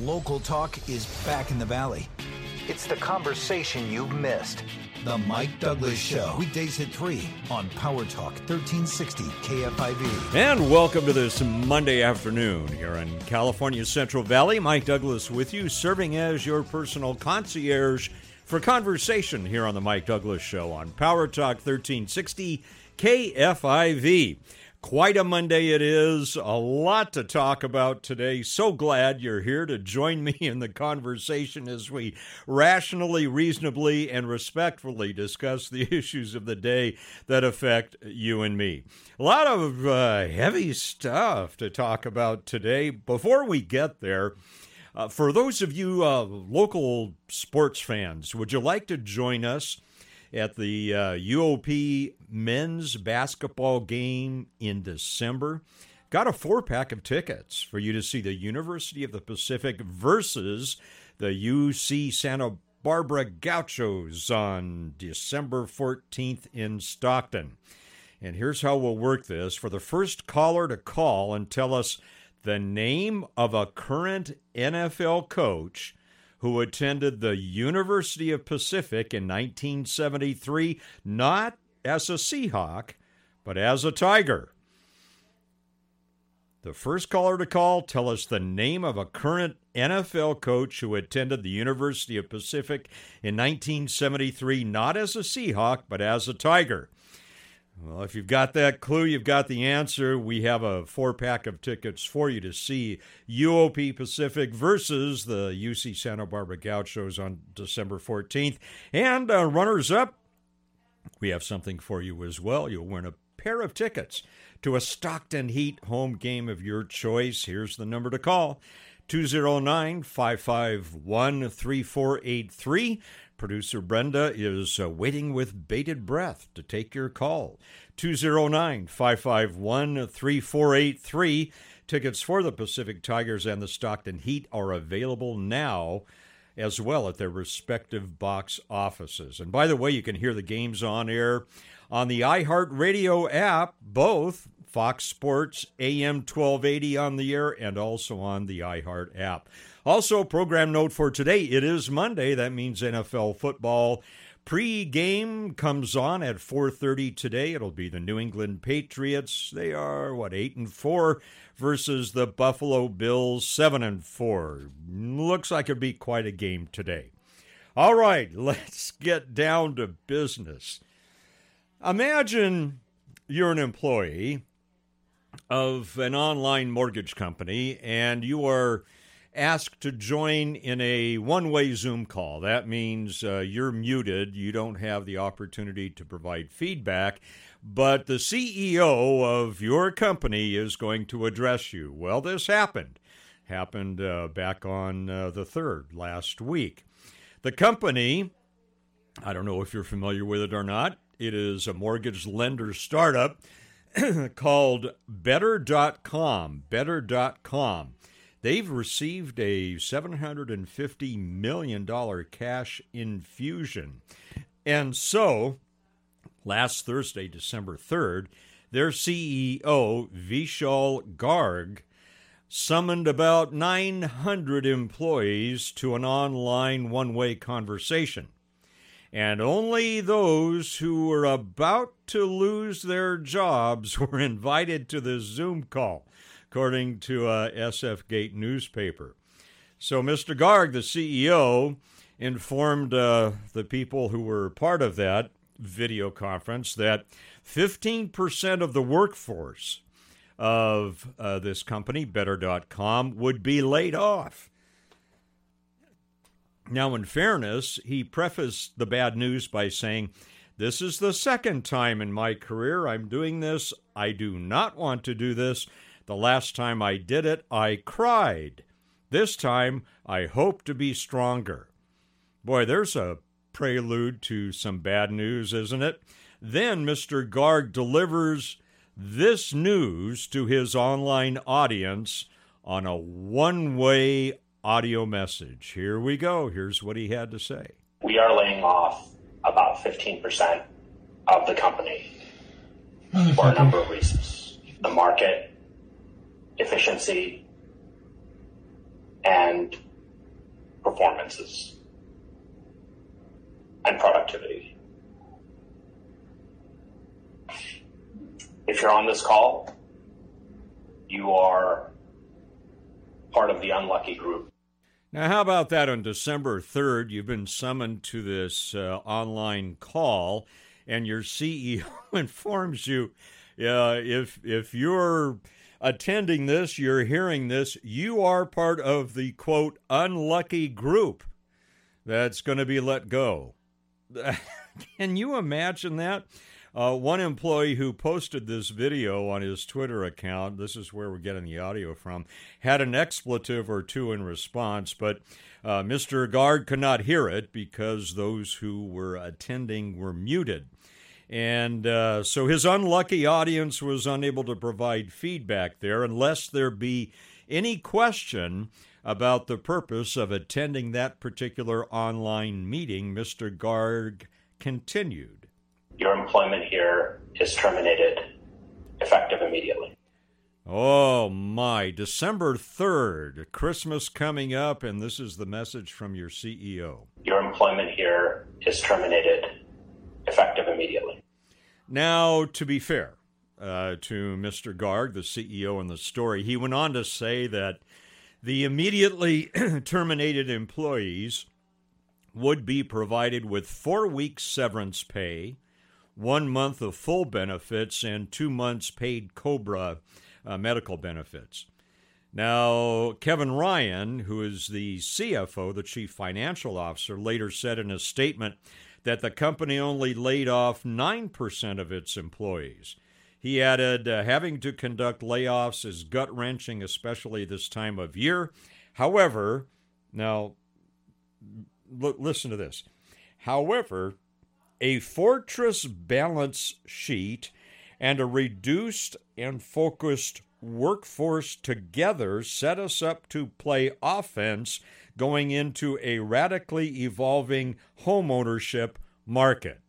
Local talk is back in the Valley. It's the conversation you've missed. The Mike Douglass Show. Weekdays at 3 on Power Talk 1360 KFIV. And welcome to this Monday afternoon here in California's Central Valley. Mike Douglass with you, serving as your personal concierge for conversation here on the Mike Douglass Show on Power Talk 1360 KFIV. Quite a Monday it is. A lot to talk about today. So glad you're here to join me in the conversation as we rationally, reasonably, and respectfully discuss the issues of the day that affect you and me. A lot of uh, heavy stuff to talk about today. Before we get there, uh, for those of you uh, local sports fans, would you like to join us? At the uh, UOP men's basketball game in December. Got a four pack of tickets for you to see the University of the Pacific versus the UC Santa Barbara Gauchos on December 14th in Stockton. And here's how we'll work this for the first caller to call and tell us the name of a current NFL coach who attended the University of Pacific in 1973, not as a Seahawk, but as a Tiger. The first caller to call, tell us the name of a current NFL coach who attended the University of Pacific in 1973, not as a Seahawk, but as a Tiger. Well, if you've got that clue, you've got the answer. We have a four pack of tickets for you to see UOP Pacific versus the UC Santa Barbara Gauchos on December 14th. And uh, runners up, we have something for you as well. You'll win a pair of tickets to a Stockton Heat home game of your choice. Here's the number to call 209 551 3483. Producer Brenda is uh, waiting with bated breath to take your call. 209 551 3483. Tickets for the Pacific Tigers and the Stockton Heat are available now as well at their respective box offices. And by the way, you can hear the games on air on the iHeartRadio app, both Fox Sports AM 1280 on the air and also on the iHeart app. Also, program note for today it is Monday. That means NFL football. Pre-game comes on at 4:30 today. It'll be the New England Patriots. They are what 8 and 4 versus the Buffalo Bills 7 and 4. Looks like it'd be quite a game today. All right, let's get down to business. Imagine you're an employee of an online mortgage company and you are asked to join in a one way Zoom call. That means uh, you're muted, you don't have the opportunity to provide feedback, but the CEO of your company is going to address you. Well, this happened. Happened uh, back on uh, the 3rd last week. The company, I don't know if you're familiar with it or not, it is a mortgage lender startup called Better.com. Better.com. They've received a $750 million cash infusion. And so, last Thursday, December 3rd, their CEO, Vishal Garg, summoned about 900 employees to an online one way conversation. And only those who were about to lose their jobs were invited to the Zoom call according to a SF Gate newspaper. So Mr. Garg, the CEO, informed uh, the people who were part of that video conference that 15% of the workforce of uh, this company, Better.com, would be laid off. Now, in fairness, he prefaced the bad news by saying, This is the second time in my career I'm doing this. I do not want to do this. The last time I did it, I cried. This time, I hope to be stronger. Boy, there's a prelude to some bad news, isn't it? Then Mr. Garg delivers this news to his online audience on a one way audio message. Here we go. Here's what he had to say. We are laying off about 15% of the company for a number of reasons. The market efficiency, and performances and productivity. If you're on this call, you are part of the unlucky group. Now, how about that on December 3rd? You've been summoned to this uh, online call, and your CEO informs you uh, if, if you're attending this, you're hearing this, you are part of the quote, unlucky group that's going to be let go. Can you imagine that? Uh, one employee who posted this video on his Twitter account, this is where we're getting the audio from, had an expletive or two in response, but uh, Mr. Garg could not hear it because those who were attending were muted. And uh, so his unlucky audience was unable to provide feedback there unless there be any question about the purpose of attending that particular online meeting. Mr. Garg continued. Your employment here is terminated effective immediately. Oh my, December 3rd, Christmas coming up, and this is the message from your CEO. Your employment here is terminated effective immediately. Now, to be fair uh, to Mr. Garg, the CEO in the story, he went on to say that the immediately terminated employees would be provided with four weeks severance pay, one month of full benefits, and two months paid COBRA uh, medical benefits. Now, Kevin Ryan, who is the CFO, the Chief Financial Officer, later said in a statement that the company only laid off 9% of its employees. He added, uh, having to conduct layoffs is gut wrenching, especially this time of year. However, now l- listen to this. However, a fortress balance sheet and a reduced and focused workforce together set us up to play offense going into a radically evolving homeownership market.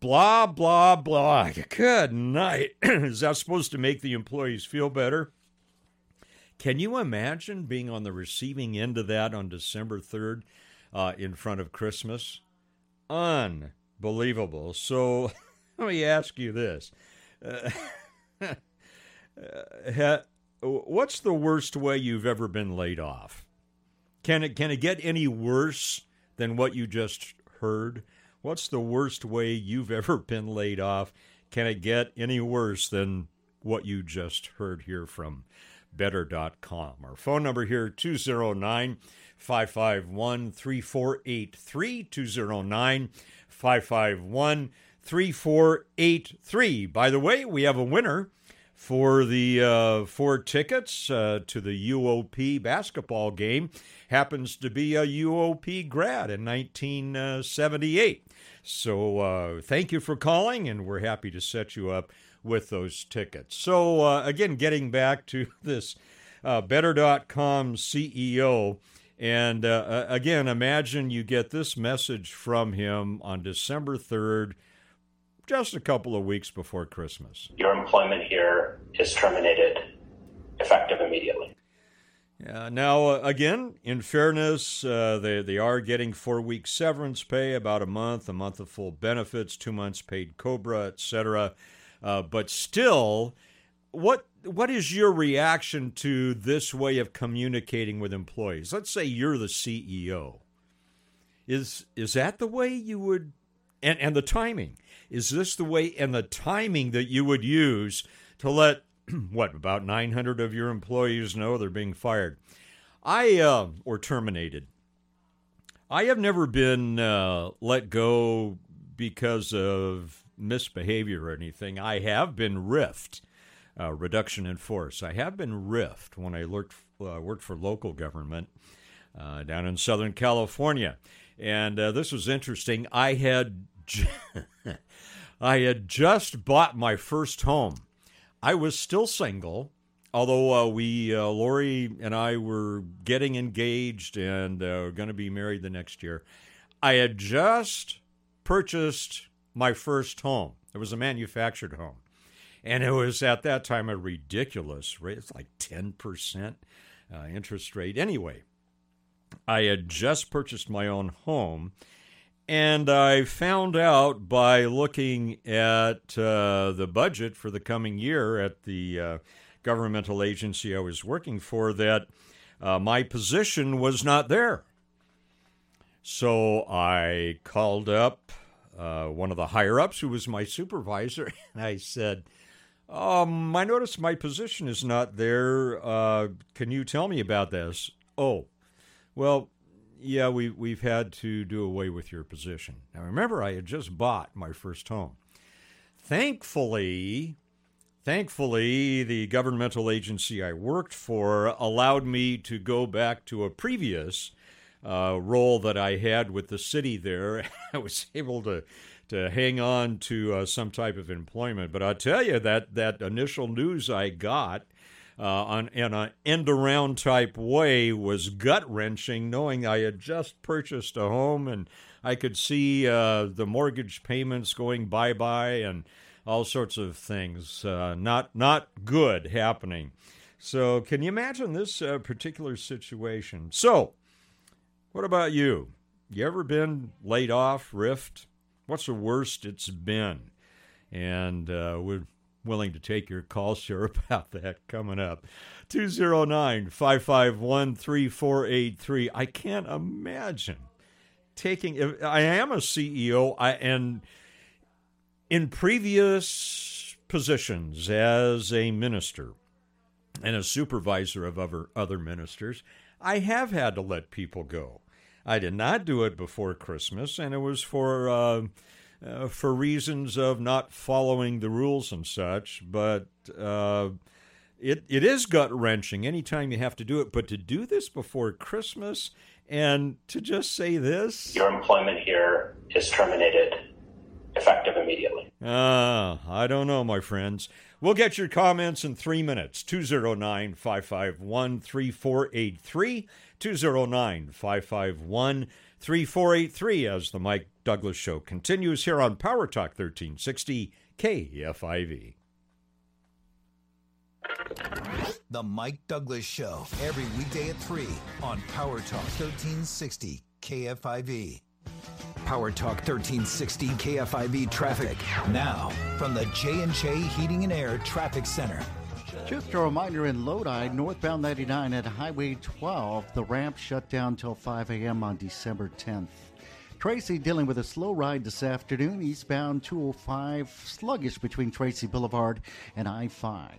Blah, blah, blah. Good night. Is that supposed to make the employees feel better? Can you imagine being on the receiving end of that on December 3rd uh, in front of Christmas? Unbelievable. So let me ask you this. Uh, uh, what's the worst way you've ever been laid off? Can it can it get any worse than what you just heard? What's the worst way you've ever been laid off? Can it get any worse than what you just heard here from better.com? Our phone number here 209 551 3483 209 551 3483. By the way, we have a winner for the uh, four tickets uh, to the UOP basketball game happens to be a UOP grad in 1978. So uh, thank you for calling, and we're happy to set you up with those tickets. So, uh, again, getting back to this uh, Better.com CEO. And uh, again, imagine you get this message from him on December 3rd just a couple of weeks before Christmas. Your employment here is terminated effective immediately. Yeah, now, uh, again, in fairness, uh, they, they are getting four weeks severance pay, about a month, a month of full benefits, two months paid COBRA, etc. Uh, but still, what what is your reaction to this way of communicating with employees? Let's say you're the CEO. Is is that the way you would and, and the timing? Is this the way and the timing that you would use to let what about 900 of your employees know they're being fired? I uh, or terminated. I have never been uh, let go because of misbehavior or anything. I have been riffed, uh, reduction in force. I have been riffed when I worked uh, worked for local government uh, down in Southern California, and uh, this was interesting. I had I had just bought my first home. I was still single, although uh, we, uh, Lori and I, were getting engaged and uh, going to be married the next year. I had just purchased my first home. It was a manufactured home. And it was at that time a ridiculous rate. It's like 10% uh, interest rate. Anyway, I had just purchased my own home. And I found out by looking at uh, the budget for the coming year at the uh, governmental agency I was working for that uh, my position was not there. So I called up uh, one of the higher ups who was my supervisor, and I said, um, I noticed my position is not there. Uh, can you tell me about this? Oh, well, yeah, we, we've had to do away with your position. Now, remember, I had just bought my first home. Thankfully, thankfully, the governmental agency I worked for allowed me to go back to a previous uh, role that I had with the city there. I was able to to hang on to uh, some type of employment. But I tell you that that initial news I got uh, on in an end around type way was gut wrenching, knowing I had just purchased a home and I could see uh, the mortgage payments going bye bye and all sorts of things uh, not not good happening. So, can you imagine this uh, particular situation? So, what about you? You ever been laid off, rift? What's the worst it's been? And uh, we're willing to take your call, sure, about that coming up. 209 551 3483. I can't imagine taking, I am a CEO, I, and in previous positions as a minister and a supervisor of other, other ministers, I have had to let people go. I did not do it before Christmas, and it was for uh, uh, for reasons of not following the rules and such. But uh, it it is gut wrenching anytime you have to do it. But to do this before Christmas and to just say this, your employment here is terminated effective immediately. Ah, I don't know, my friends. We'll get your comments in three minutes. 209 551 3483. 209 551 3483 as the Mike Douglass Show continues here on Power Talk 1360 KFIV. The Mike Douglass Show, every weekday at 3 on Power Talk 1360 KFIV. Power Talk 1360 KFIV traffic. Now, from the J&J Heating and Air Traffic Center. Just a reminder in Lodi, northbound 99 at Highway 12, the ramp shut down till 5 a.m. on December 10th. Tracy dealing with a slow ride this afternoon, eastbound 205, sluggish between Tracy Boulevard and I 5.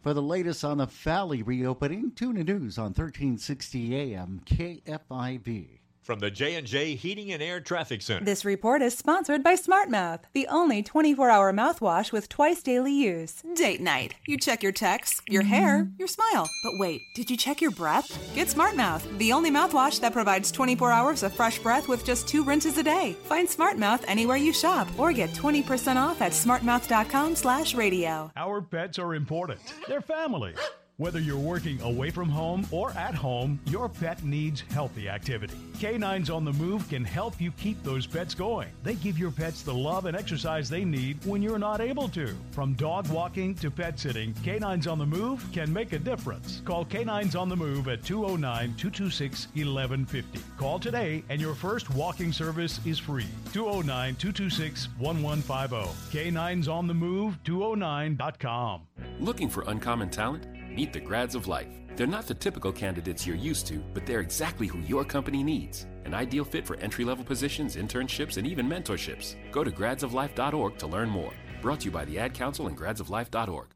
For the latest on the Valley reopening, tune in news on 1360 AM KFIV from the J&J Heating and Air Traffic Center. This report is sponsored by SmartMouth, the only 24-hour mouthwash with twice daily use. Date night. You check your texts, your hair, mm-hmm. your smile. But wait, did you check your breath? Get SmartMouth, the only mouthwash that provides 24 hours of fresh breath with just two rinses a day. Find SmartMouth anywhere you shop or get 20% off at smartmouth.com slash radio. Our pets are important. They're family. Whether you're working away from home or at home, your pet needs healthy activity. Canines on the Move can help you keep those pets going. They give your pets the love and exercise they need when you're not able to. From dog walking to pet sitting, Canines on the Move can make a difference. Call Canines on the Move at 209 226 1150. Call today and your first walking service is free. 209 226 1150. Canines on the Move 209.com. Looking for uncommon talent? Meet the grads of life. They're not the typical candidates you're used to, but they're exactly who your company needs. An ideal fit for entry level positions, internships, and even mentorships. Go to gradsoflife.org to learn more. Brought to you by the Ad Council and gradsoflife.org.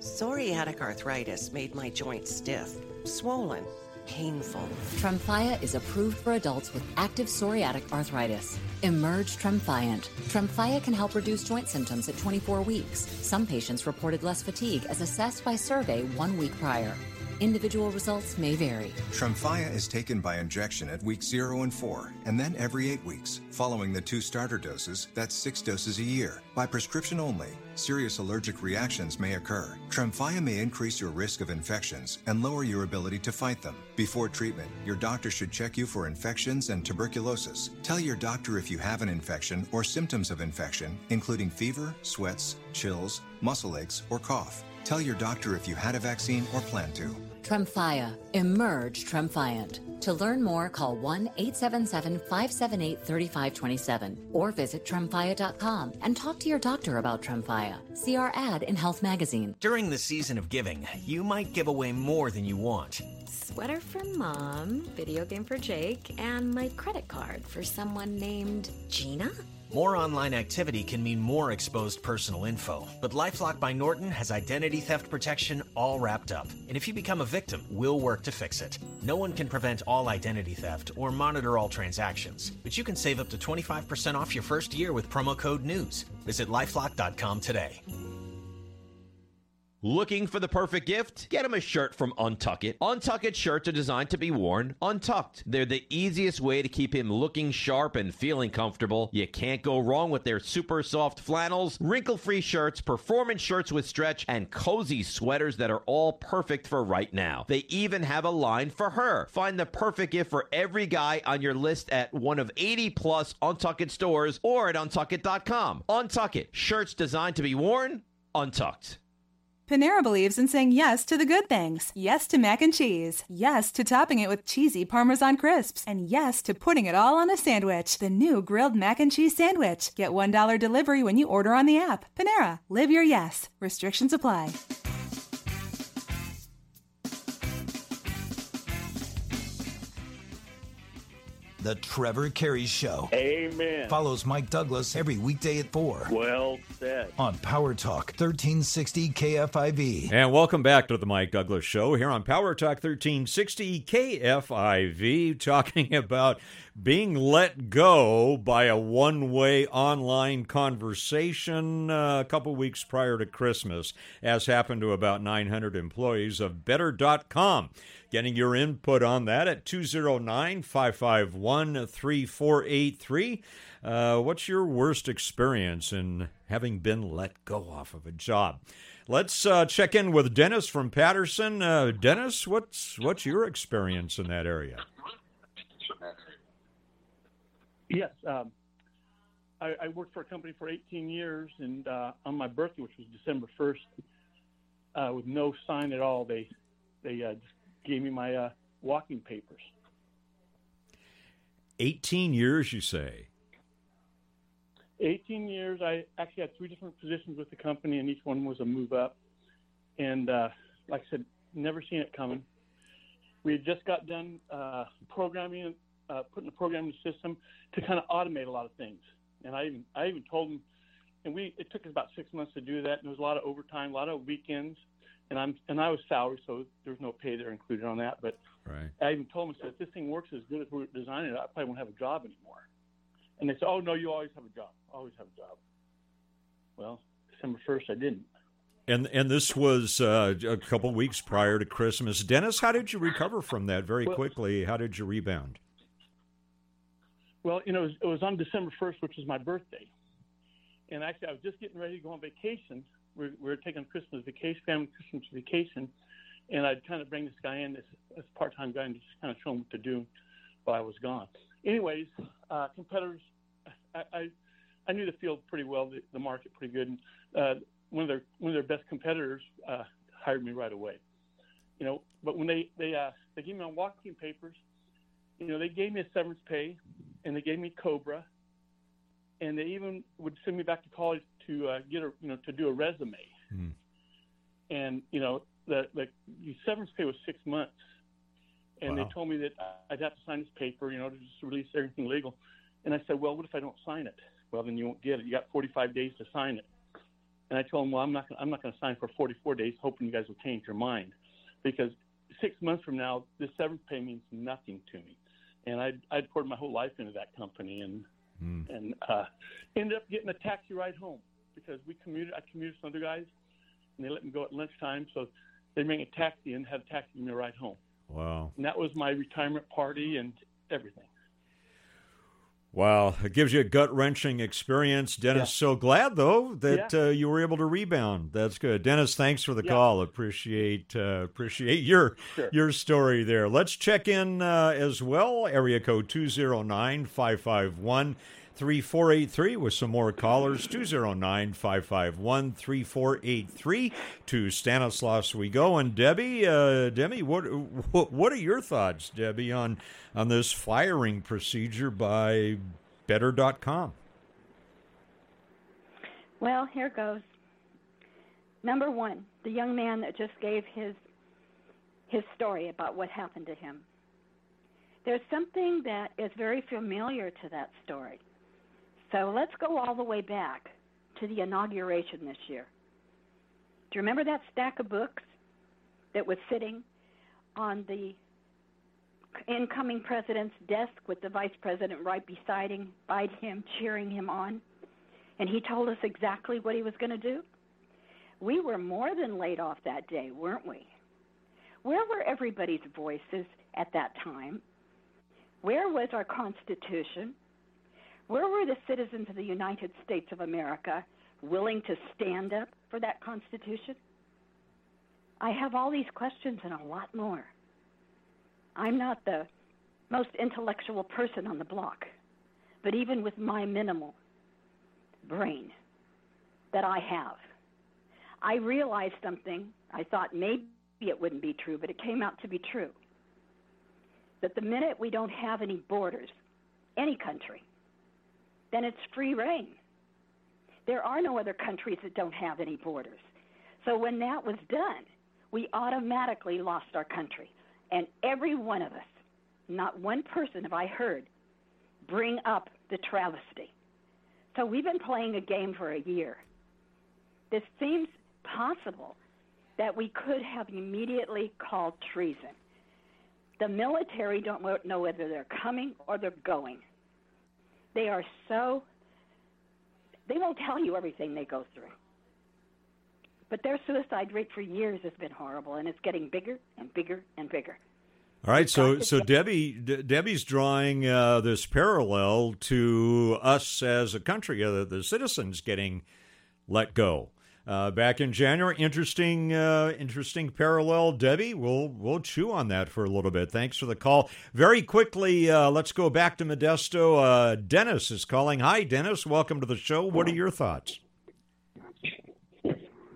Psoriatic arthritis made my joints stiff, swollen, painful. Tremfya is approved for adults with active psoriatic arthritis. Emerge Tremfyant. Tremfya can help reduce joint symptoms at 24 weeks. Some patients reported less fatigue as assessed by survey one week prior. Individual results may vary. Tremfya is taken by injection at week 0 and 4, and then every 8 weeks. Following the two starter doses, that's 6 doses a year. By prescription only, serious allergic reactions may occur. Tremfya may increase your risk of infections and lower your ability to fight them. Before treatment, your doctor should check you for infections and tuberculosis. Tell your doctor if you have an infection or symptoms of infection, including fever, sweats, chills, muscle aches, or cough. Tell your doctor if you had a vaccine or plan to. Tremfya. Emerge Tremfyant. To learn more, call 1 877 578 3527 or visit tremfya.com and talk to your doctor about Tremfya. See our ad in Health Magazine. During the season of giving, you might give away more than you want. Sweater for mom, video game for Jake, and my credit card for someone named Gina? More online activity can mean more exposed personal info, but Lifelock by Norton has identity theft protection all wrapped up. And if you become a victim, we'll work to fix it. No one can prevent all identity theft or monitor all transactions, but you can save up to 25% off your first year with promo code NEWS. Visit lifelock.com today. Looking for the perfect gift? Get him a shirt from Untuck It. Untuck It shirts are designed to be worn untucked. They're the easiest way to keep him looking sharp and feeling comfortable. You can't go wrong with their super soft flannels, wrinkle free shirts, performance shirts with stretch, and cozy sweaters that are all perfect for right now. They even have a line for her. Find the perfect gift for every guy on your list at one of 80 plus Untuck It stores or at untuckit.com. Untuck It. Shirts designed to be worn untucked. Panera believes in saying yes to the good things. Yes to mac and cheese. Yes to topping it with cheesy Parmesan crisps. And yes to putting it all on a sandwich. The new grilled mac and cheese sandwich. Get $1 delivery when you order on the app. Panera, live your yes. Restrictions apply. The Trevor Carey Show. Amen. Follows Mike Douglass every weekday at 4 Well said. on Power Talk 1360 KFIV. And welcome back to the Mike Douglass Show here on Power Talk 1360 KFIV, talking about being let go by a one way online conversation uh, a couple weeks prior to Christmas, as happened to about 900 employees of Better.com. Getting your input on that at 209 551 3483. Uh, what's your worst experience in having been let go off of a job? Let's uh, check in with Dennis from Patterson. Uh, Dennis, what's what's your experience in that area? Yes. Um, I, I worked for a company for 18 years, and uh, on my birthday, which was December 1st, uh, with no sign at all, they they uh, just gave me my uh, walking papers. 18 years, you say? 18 years. I actually had three different positions with the company, and each one was a move up. And uh, like I said, never seen it coming. We had just got done uh, programming, uh, putting a programming system to kind of automate a lot of things. And I even I even told them, and we it took us about six months to do that. And there was a lot of overtime, a lot of weekends, and I'm and I was salary, so there's no pay there included on that. But right. I even told them, I said, if this thing works as good as we're designing it, I probably won't have a job anymore. And they said, oh no, you always have a job, always have a job. Well, December first, I didn't. And and this was uh, a couple weeks prior to Christmas. Dennis, how did you recover from that very Well- quickly? How did you rebound? Well, you know, it was, it was on December 1st, which was my birthday. And actually, I was just getting ready to go on vacation. We, we were taking Christmas vacation, family Christmas vacation. And I'd kind of bring this guy in, this, this part time guy, and just kind of show him what to do while I was gone. Anyways, uh, competitors, I, I, I knew the field pretty well, the, the market pretty good. And uh, one, of their, one of their best competitors uh, hired me right away. You know, but when they, they, uh, they gave me my walking papers, you know, they gave me a severance pay and they gave me Cobra, and they even would send me back to college to uh, get a you know to do a resume. Hmm. And you know the the the severance pay was six months, and Wow. they told me that I'd have to sign this paper, you know, to just release everything legal. And I said, well, what if I don't sign it? Well, then you won't get it. You got 45 days to sign it. And I told them, well, I'm not gonna, I'm not going to sign for 44 days, hoping you guys will change your mind, because six months from now, this severance pay means nothing to me. And I'd, I'd poured my whole life into that company, and Hmm. and uh, ended up getting a taxi ride home because we commuted. I commuted with some other guys, and they let me go at lunchtime, so they bring a taxi and had a taxi give me a ride home. Wow. And that was my retirement party and everything. Wow, it gives you a gut wrenching experience, Dennis. So glad though that Yeah. uh, you were able to rebound. That's good, Dennis. Thanks for the Yeah. call. Appreciate uh, appreciate your Sure. your story there. Let's check in uh, as well. Area code 209-551 3483 with some more callers. 209 551 3483 to Stanislaus we go. And Debbie uh, what, what what are your thoughts Debbie on on this firing procedure by better.com Well here goes. Number 1 the young man that just gave his his story about what happened to him. There's something that is very familiar to that story. So let's go all the way back to the inauguration this year. Do you remember that stack of books that was sitting on the incoming president's desk with the vice president right beside him, beside him, cheering him on? And he told us exactly what he was going to do? We were more than laid off that day, weren't we? Where were everybody's voices at that time? Where was our Constitution? Where were the citizens of the United States of America willing to stand up for that Constitution? I have all these questions and a lot more. I'm not the most intellectual person on the block, but even with my minimal brain that I have, I realized something. I thought maybe it wouldn't be true, but it came out to be true that the minute we don't have any borders, any country, then it's free reign. There are no other countries that don't have any borders. So when that was done, we automatically lost our country. And every one of us, not one person have I heard bring up the travesty. So we've been playing a game for a year. This seems possible that we could have immediately called treason. The military don't know whether they're coming or they're going. They are so, they won't tell you everything they go through. But their suicide rate for years has been horrible, and it's getting bigger and bigger and bigger. All right, so so Debbie De- Debbie's drawing uh, this parallel to us as a country, uh, the citizens getting let go uh, back in January. Interesting, uh, interesting parallel, Debbie. We'll we'll chew on that for a little bit. Thanks for the call. Very quickly, uh, let's go back to Modesto. Uh, Dennis is calling. Hi, Dennis. Welcome to the show. What are your thoughts?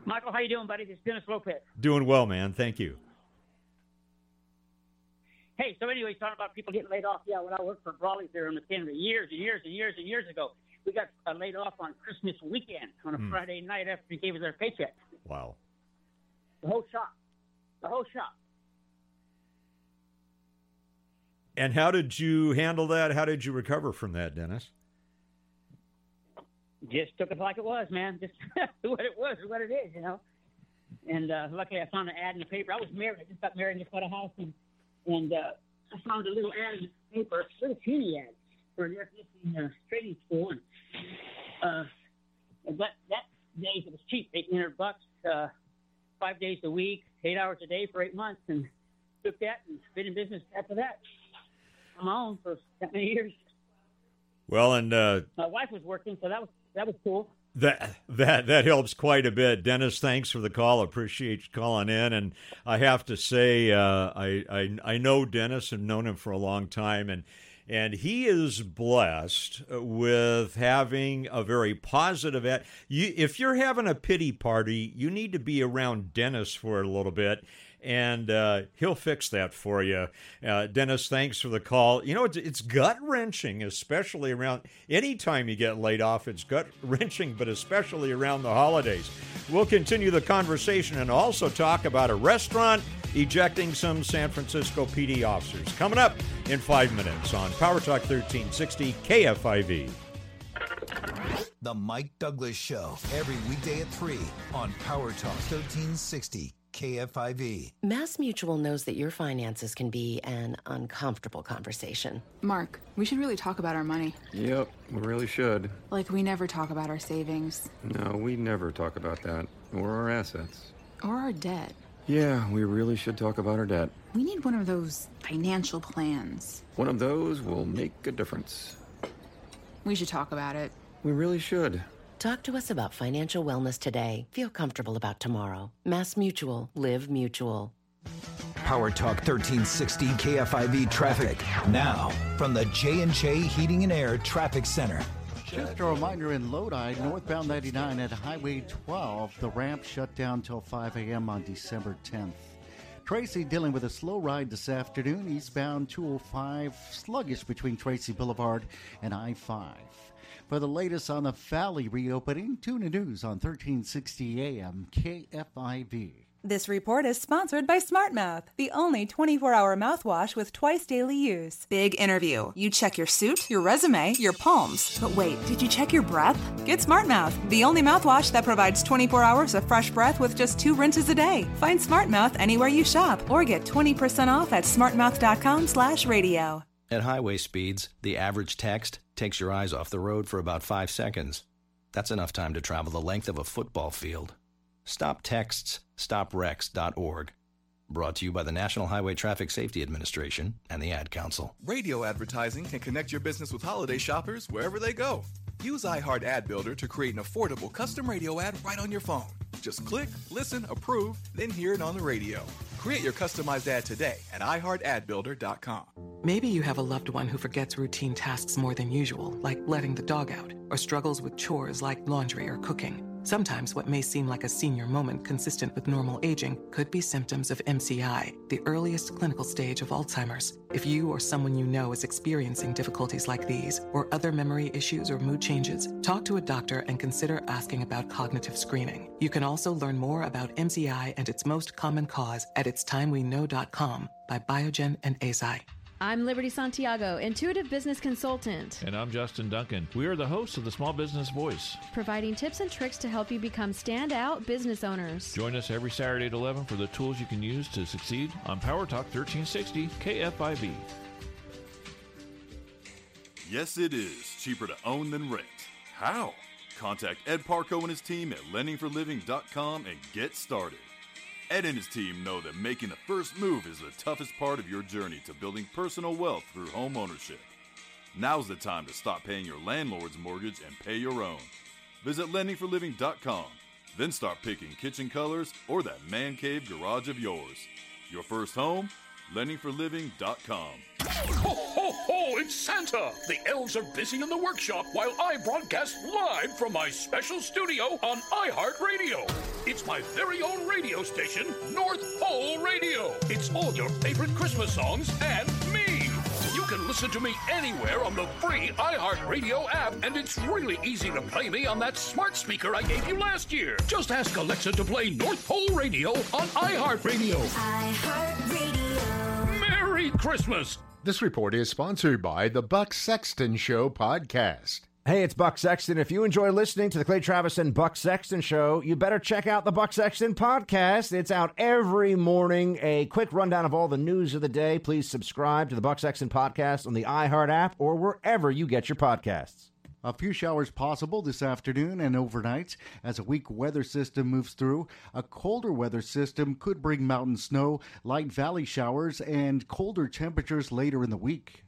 Michael, how you doing, buddy? This is Dennis Lopez. Doing well, man. Thank you. Hey, so anyway, talking about people getting laid off. Yeah, when I worked for Brawley's there in the Canada years and years and years and years ago, we got uh, laid off on Christmas weekend on a mm. Friday night after he gave us our paycheck. Wow. The whole shop. The whole shop. And how did you handle that? How did you recover from that, Dennis? Just took it like it was, man. Just what it was, what it is, you know. And uh, luckily, I found an ad in the paper. I was married. I just got married and just bought a house, and and uh, I found a little ad in the paper, a little teeny ad for air conditioning uh, training school, and uh, that that days it was cheap, eighteen hundred bucks, uh, five days a week, eight hours a day for eight months, and took that and been in business after that I'm on for that many years. Well, and uh, my wife was working, so that was that was cool. That that that helps quite a bit, Dennis. Thanks for the call. Appreciate you calling in. And I have to say, uh, I, I I know Dennis and known him for a long time, and and he is blessed with having a very positive. At- you, if you're having a pity party, you need to be around Dennis for a little bit, and uh, he'll fix that for you. Uh, Dennis, thanks for the call. You know, it's, it's gut wrenching, especially around anytime you get laid off. It's gut wrenching, but especially around the holidays. We'll continue the conversation and also talk about a restaurant ejecting some San Francisco PD officers. Coming up in five minutes on Power Talk 1360 KFIV. The Mike Douglass Show, every weekday at 3 on Power Talk 1360 KFIV. Mass Mutual knows that your finances can be an uncomfortable conversation. Mark, we should really talk about our money. Yep, we really should. Like, we never talk about our savings. No, we never talk about that. Or our assets. Or our debt. Yeah, we really should talk about our debt. We need one of those financial plans. One of those will make a difference. We should talk about it. We really should. Talk to us about financial wellness today. Feel comfortable about tomorrow. Mass Mutual. Live Mutual. Power Talk 1360 KFIV traffic. Now, from the J&J Heating and Air Traffic Center. Just a reminder in Lodi, northbound 99 at Highway 12, the ramp shut down till 5 a.m. on December 10th. Tracy dealing with a slow ride this afternoon, eastbound 205, sluggish between Tracy Boulevard and I 5. For the latest on the Valley reopening, tune in news on 1360 AM KFIV. This report is sponsored by SmartMouth, the only 24 hour mouthwash with twice daily use. Big interview. You check your suit, your resume, your palms. But wait, did you check your breath? Get SmartMouth, the only mouthwash that provides 24 hours of fresh breath with just two rinses a day. Find SmartMouth anywhere you shop or get 20% off at smartmouth.com slash radio. At highway speeds, the average text takes your eyes off the road for about five seconds. That's enough time to travel the length of a football field. Stop texts, stoprex.org. Brought to you by the National Highway Traffic Safety Administration and the Ad Council. Radio advertising can connect your business with holiday shoppers wherever they go. Use iHeart Ad Builder to create an affordable custom radio ad right on your phone. Just click, listen, approve, then hear it on the radio. Create your customized ad today at iHeartAdBuilder.com. Maybe you have a loved one who forgets routine tasks more than usual, like letting the dog out, or struggles with chores like laundry or cooking. Sometimes what may seem like a senior moment consistent with normal aging could be symptoms of MCI, the earliest clinical stage of Alzheimer's. If you or someone you know is experiencing difficulties like these, or other memory issues or mood changes, talk to a doctor and consider asking about cognitive screening. You can also learn more about MCI and its most common cause at itstimeweknow.com by Biogen and Eisai. I'm Liberty Santiago, intuitive business consultant, And I'm Justin Duncan. We are the hosts of the Small Business Voice. providing tips and tricks to help you become standout business owners. Join us every Saturday at 11 for the tools you can use to succeed on Power Talk 1360 KFIV. Yes, it is cheaper to own than rent. How? Contact Ed Parco and his team at lendingforliving.com and get started. Ed and his team know that making the first move is the toughest part of your journey to building personal wealth through home ownership. Now's the time to stop paying your landlord's mortgage and pay your own. Visit lendingforliving.com, then start picking kitchen colors or that man cave garage of yours. Your first home? lendingforliving.com. Ho, ho, ho! It's Santa! The elves are busy in the workshop while I broadcast live from my special studio on iHeartRadio. It's my very own radio station, North Pole Radio. It's all your favorite Christmas songs and can listen to me anywhere on the free iHeartRadio app, and it's really easy to play me on that smart speaker I gave you last year. Just ask Alexa to play North Pole Radio on iHeartRadio. iHeartRadio. Merry Christmas! This report is sponsored by the Buck Sexton Show podcast. Hey, it's Buck Sexton. If you enjoy listening to the Clay Travis and Buck Sexton show, you better check out the Buck Sexton podcast. It's out every morning. A quick rundown of all the news of the day. Please subscribe to the Buck Sexton podcast on the iHeart app or wherever you get your podcasts. A few showers possible this afternoon and overnight as a weak weather system moves through. A colder weather system could bring mountain snow, light valley showers, and colder temperatures later in the week.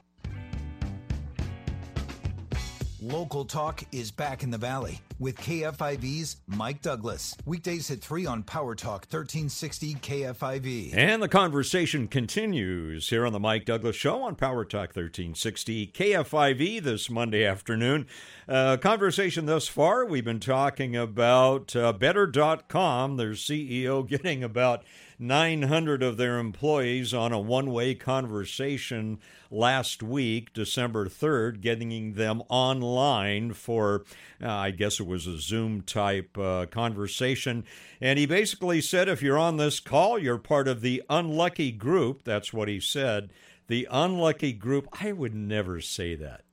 Local Talk is back in the Valley with KFIV's Mike Douglass. Weekdays at 3 on Power Talk 1360 KFIV. And the conversation continues here on the Mike Douglass Show on Power Talk 1360 KFIV this Monday afternoon. Uh, conversation thus far, we've been talking about uh, Better.com, their CEO getting about 900 of their employees on a one way conversation last week, December 3rd, getting them online for, uh, I guess it was a Zoom type uh, conversation. And he basically said if you're on this call, you're part of the unlucky group. That's what he said. The unlucky group. I would never say that.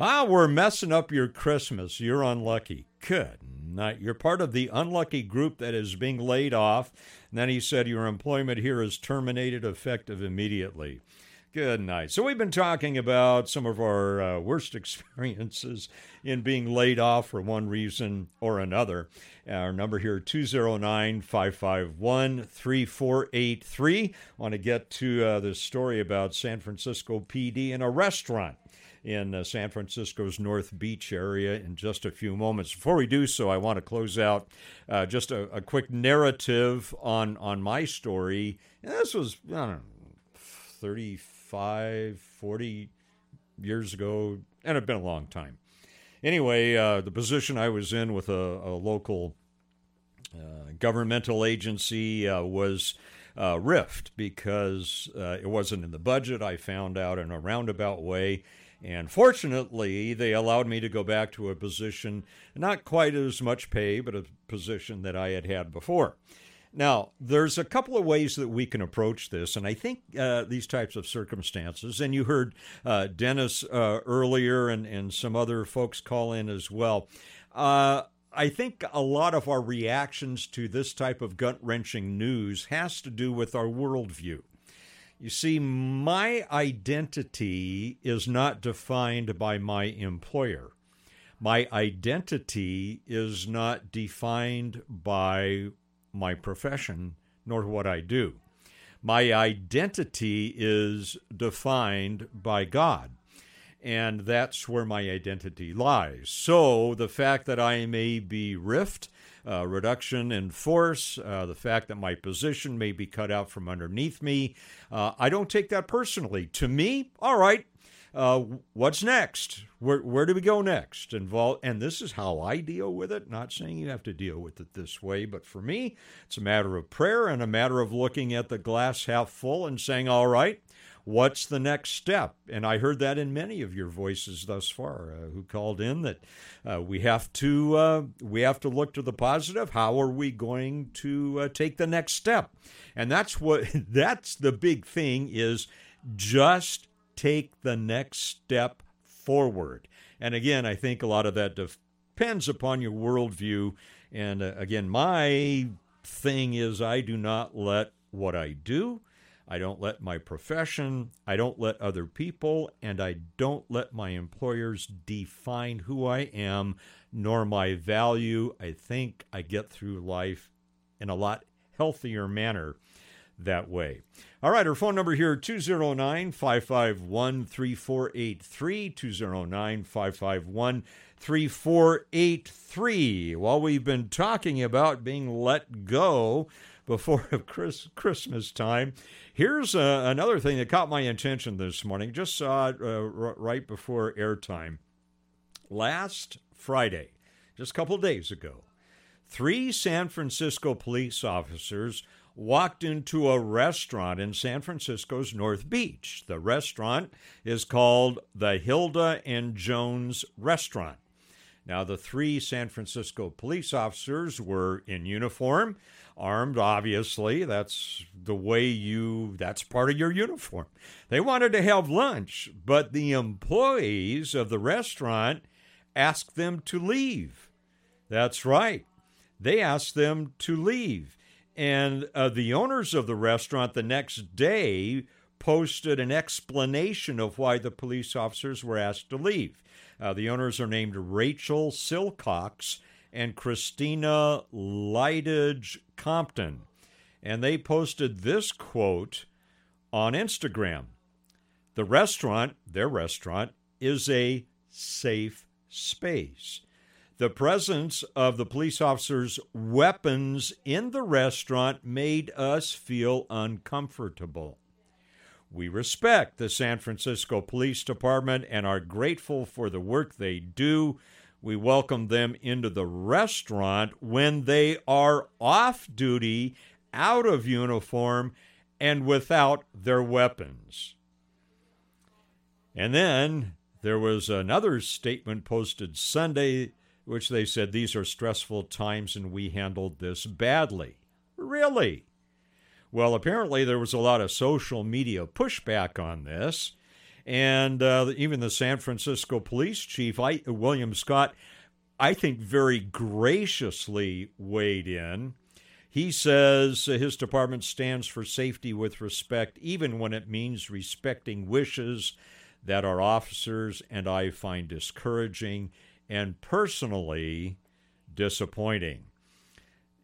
Ah, we're messing up your Christmas. You're unlucky. Good night. You're part of the unlucky group that is being laid off. And then he said your employment here is terminated effective immediately. Good night. So, we've been talking about some of our uh, worst experiences in being laid off for one reason or another. Our number here 209 551 3483. Want to get to uh, this story about San Francisco PD in a restaurant in uh, San Francisco's North Beach area in just a few moments. Before we do so, I want to close out uh, just a, a, quick narrative on, on my story. And this was, I don't know, 35, 40 years ago, and it's been a long time. anyway, uh, the position I was in with a, a local uh, governmental agency uh, was uh, rift because uh, it wasn't in the budget. I found out in a roundabout way. And fortunately, they allowed me to go back to a position, not quite as much pay, but a position that I had had before. Now, there's a couple of ways that we can approach this, and I think uh, these types of circumstances, and you heard uh, Dennis uh, earlier and, and some other folks call in as well. Uh, I think a lot of our reactions to this type of gut wrenching news has to do with our worldview. You see, my identity is not defined by my employer. My identity is not defined by my profession nor what I do. My identity is defined by God, and that's where my identity lies. So the fact that I may be rift, uh, reduction in force, uh, the fact that my position may be cut out from underneath me, uh, I don't take that personally. To me, all right, uh, what's next? Where where do we go next? Involve, and this is how I deal with it. Not saying you have to deal with it this way, but for me, it's a matter of prayer and a matter of looking at the glass half full and saying, "All right, what's the next step?" And I heard that in many of your voices thus far, uh, who called in that uh, we have to uh, we have to look to the positive. How are we going to uh, take the next step? And that's what that's the big thing is just take the next step forward. And again, I think a lot of that depends upon your worldview. And uh, again, my thing is I do not let what I do, I don't let my profession, I don't let other people, and I don't let my employers define who I am nor my value. I think I get through life in a lot healthier manner that way. All right, our phone number here 209 551 3483. 209 551 3483. While we've been talking about being let go before Chris, Christmas time, here's uh, another thing that caught my attention this morning. Just saw it uh, r- right before airtime. Last Friday, just a couple days ago, three San Francisco police officers walked into a restaurant in San Francisco's North Beach. The restaurant is called the Hilda and Jones Restaurant. Now, the three San Francisco police officers were in uniform, armed, obviously. That's the way you, that's part of your uniform. They wanted to have lunch, but the employees of the restaurant asked them to leave. That's right. They asked them to leave. And uh, the owners of the restaurant the next day posted an explanation of why the police officers were asked to leave. Uh, the owners are named Rachel Sillcocks and Christina Lightedge Compton. And they posted this quote on Instagram The restaurant, their restaurant, is a safe space. The presence of the police officers' weapons in the restaurant made us feel uncomfortable. We respect the San Francisco Police Department and are grateful for the work they do. We welcome them into the restaurant when they are off duty, out of uniform, and without their weapons. And then there was another statement posted Sunday which they said these are stressful times and we handled this badly. Really? Well, apparently there was a lot of social media pushback on this, and uh, even the San Francisco police chief, I, William Scott, I think very graciously weighed in. He says his department stands for safety with respect, even when it means respecting wishes that our officers and I find discouraging and personally disappointing.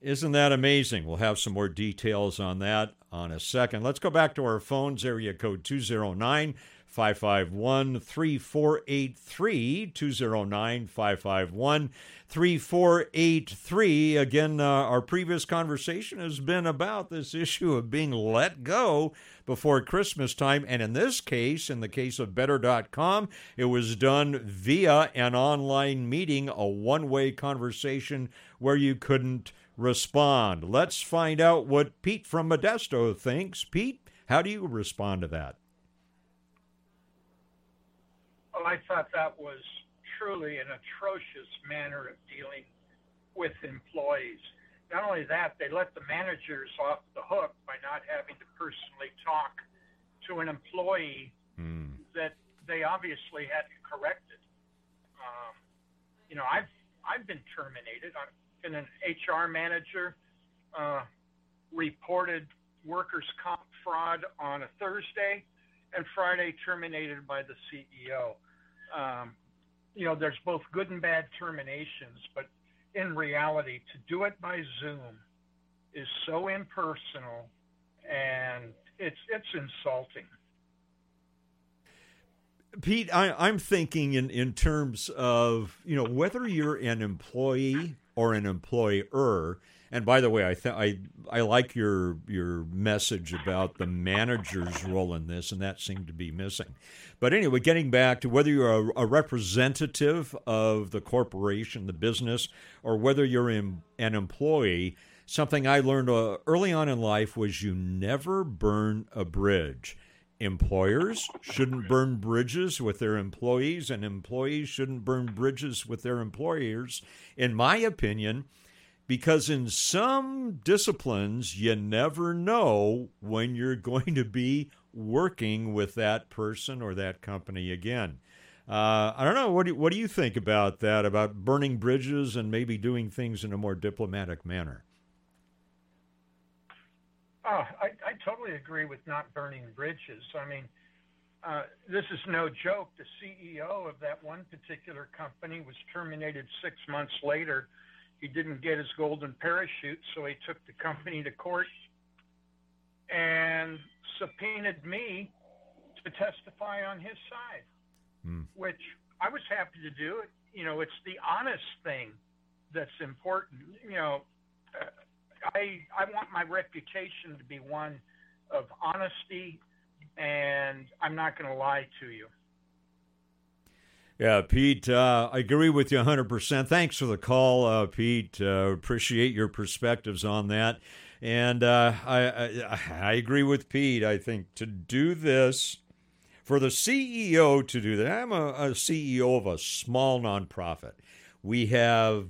Isn't that amazing? We'll have some more details on that on a second. Let's go back to our phones, area code 209 551 3483 209 551 3483. Again, uh, our previous conversation has been about this issue of being let go before Christmas time. And in this case, in the case of Better.com, it was done via an online meeting, a one way conversation where you couldn't respond. Let's find out what Pete from Modesto thinks. Pete, how do you respond to that? Well, I thought that was truly an atrocious manner of dealing with employees. Not only that, they let the managers off the hook by not having to personally talk to an employee mm. that they obviously hadn't corrected. Um, you know, I've I've been terminated. I've been an HR manager, uh, reported workers' comp fraud on a Thursday, and Friday terminated by the CEO. Um, you know, there's both good and bad terminations, but in reality, to do it by Zoom is so impersonal and it's it's insulting. Pete, I, am thinking in, in terms of you know whether you're an employee or an employer. And by the way, I th- I I like your your message about the manager's role in this, and that seemed to be missing. But anyway, getting back to whether you're a, a representative of the corporation, the business, or whether you're in, an employee, something I learned uh, early on in life was you never burn a bridge. Employers shouldn't burn bridges with their employees, and employees shouldn't burn bridges with their employers, in my opinion, because in some disciplines, you never know when you're going to be working with that person or that company again. Uh, I don't know. What do, what do you think about that? About burning bridges and maybe doing things in a more diplomatic manner? Oh, I, I totally agree with not burning bridges. I mean, uh, this is no joke. The CEO of that one particular company was terminated six months later. He didn't get his golden parachute, so he took the company to court and subpoenaed me to testify on his side, hmm. which I was happy to do. You know, it's the honest thing that's important. You know, uh, I I want my reputation to be one of honesty, and I'm not going to lie to you. Yeah, Pete, uh, I agree with you 100%. Thanks for the call, uh, Pete. Uh, appreciate your perspectives on that. And uh, I, I, I agree with Pete. I think to do this, for the CEO to do that, I'm a, a CEO of a small nonprofit. We have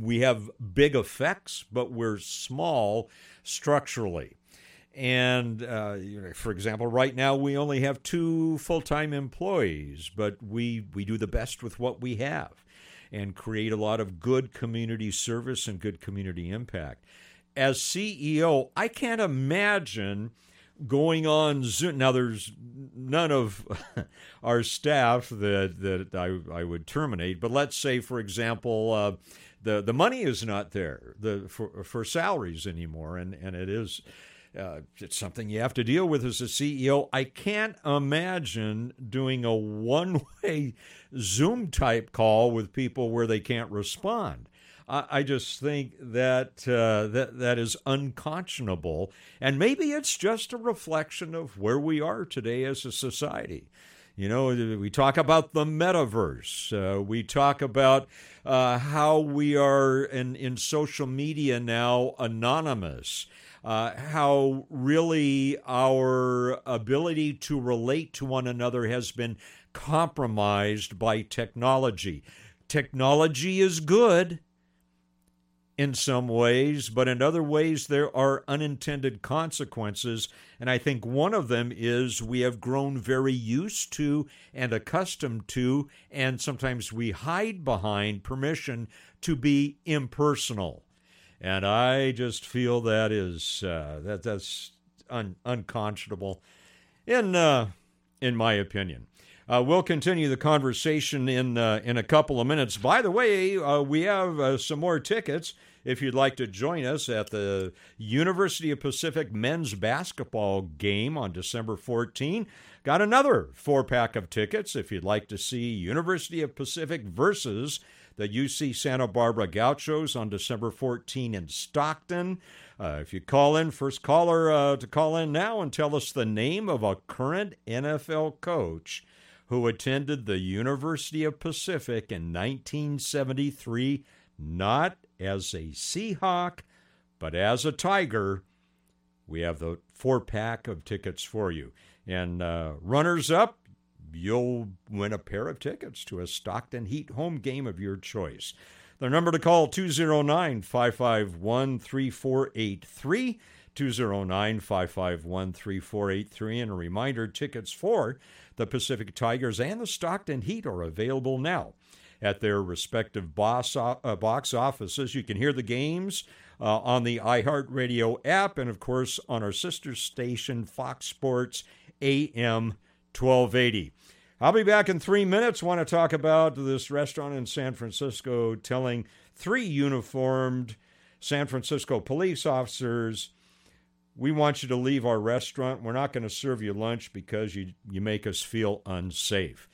we have big effects, but we're small structurally. And uh, for example, right now we only have two full time employees, but we, we do the best with what we have and create a lot of good community service and good community impact. As CEO, I can't imagine going on Zoom. Now, there's none of our staff that, that I, I would terminate, but let's say, for example, uh, the the money is not there the for for salaries anymore, and and it is. Uh, it's something you have to deal with as a CEO. I can't imagine doing a one way Zoom type call with people where they can't respond. I, just think that uh, that that is unconscionable, and maybe it's just a reflection of where we are today as a society. You know, we talk about the metaverse. Uh, we talk about uh, how we are in, in social media now anonymous. Uh, how really our ability to relate to one another has been compromised by technology. Technology is good in some ways, but in other ways, there are unintended consequences. And I think one of them is we have grown very used to and accustomed to, and sometimes we hide behind permission to be impersonal. And I just feel that is uh, that that's un- unconscionable, in uh, in my opinion. Uh, we'll continue the conversation in uh, in a couple of minutes. By the way, uh, we have uh, some more tickets if you'd like to join us at the University of Pacific men's basketball game on December 14. Got another four pack of tickets if you'd like to see University of Pacific versus the UC Santa Barbara Gauchos on December 14 in Stockton. Uh, if you call in, first caller uh, to call in now and tell us the name of a current NFL coach who attended the University of Pacific in 1973, not as a Seahawk, but as a Tiger. We have the four pack of tickets for you. And uh, runners up, you'll win a pair of tickets to a Stockton Heat home game of your choice. The number to call 209 551 3483. 209 551 3483. And a reminder tickets for the Pacific Tigers and the Stockton Heat are available now at their respective boss, uh, box offices. You can hear the games uh, on the iHeartRadio app and, of course, on our sister station, Fox Sports AM 1280. I'll be back in three minutes. Want to talk about this restaurant in San Francisco telling three uniformed San Francisco police officers, we want you to leave our restaurant. We're not going to serve you lunch because you, you make us feel unsafe.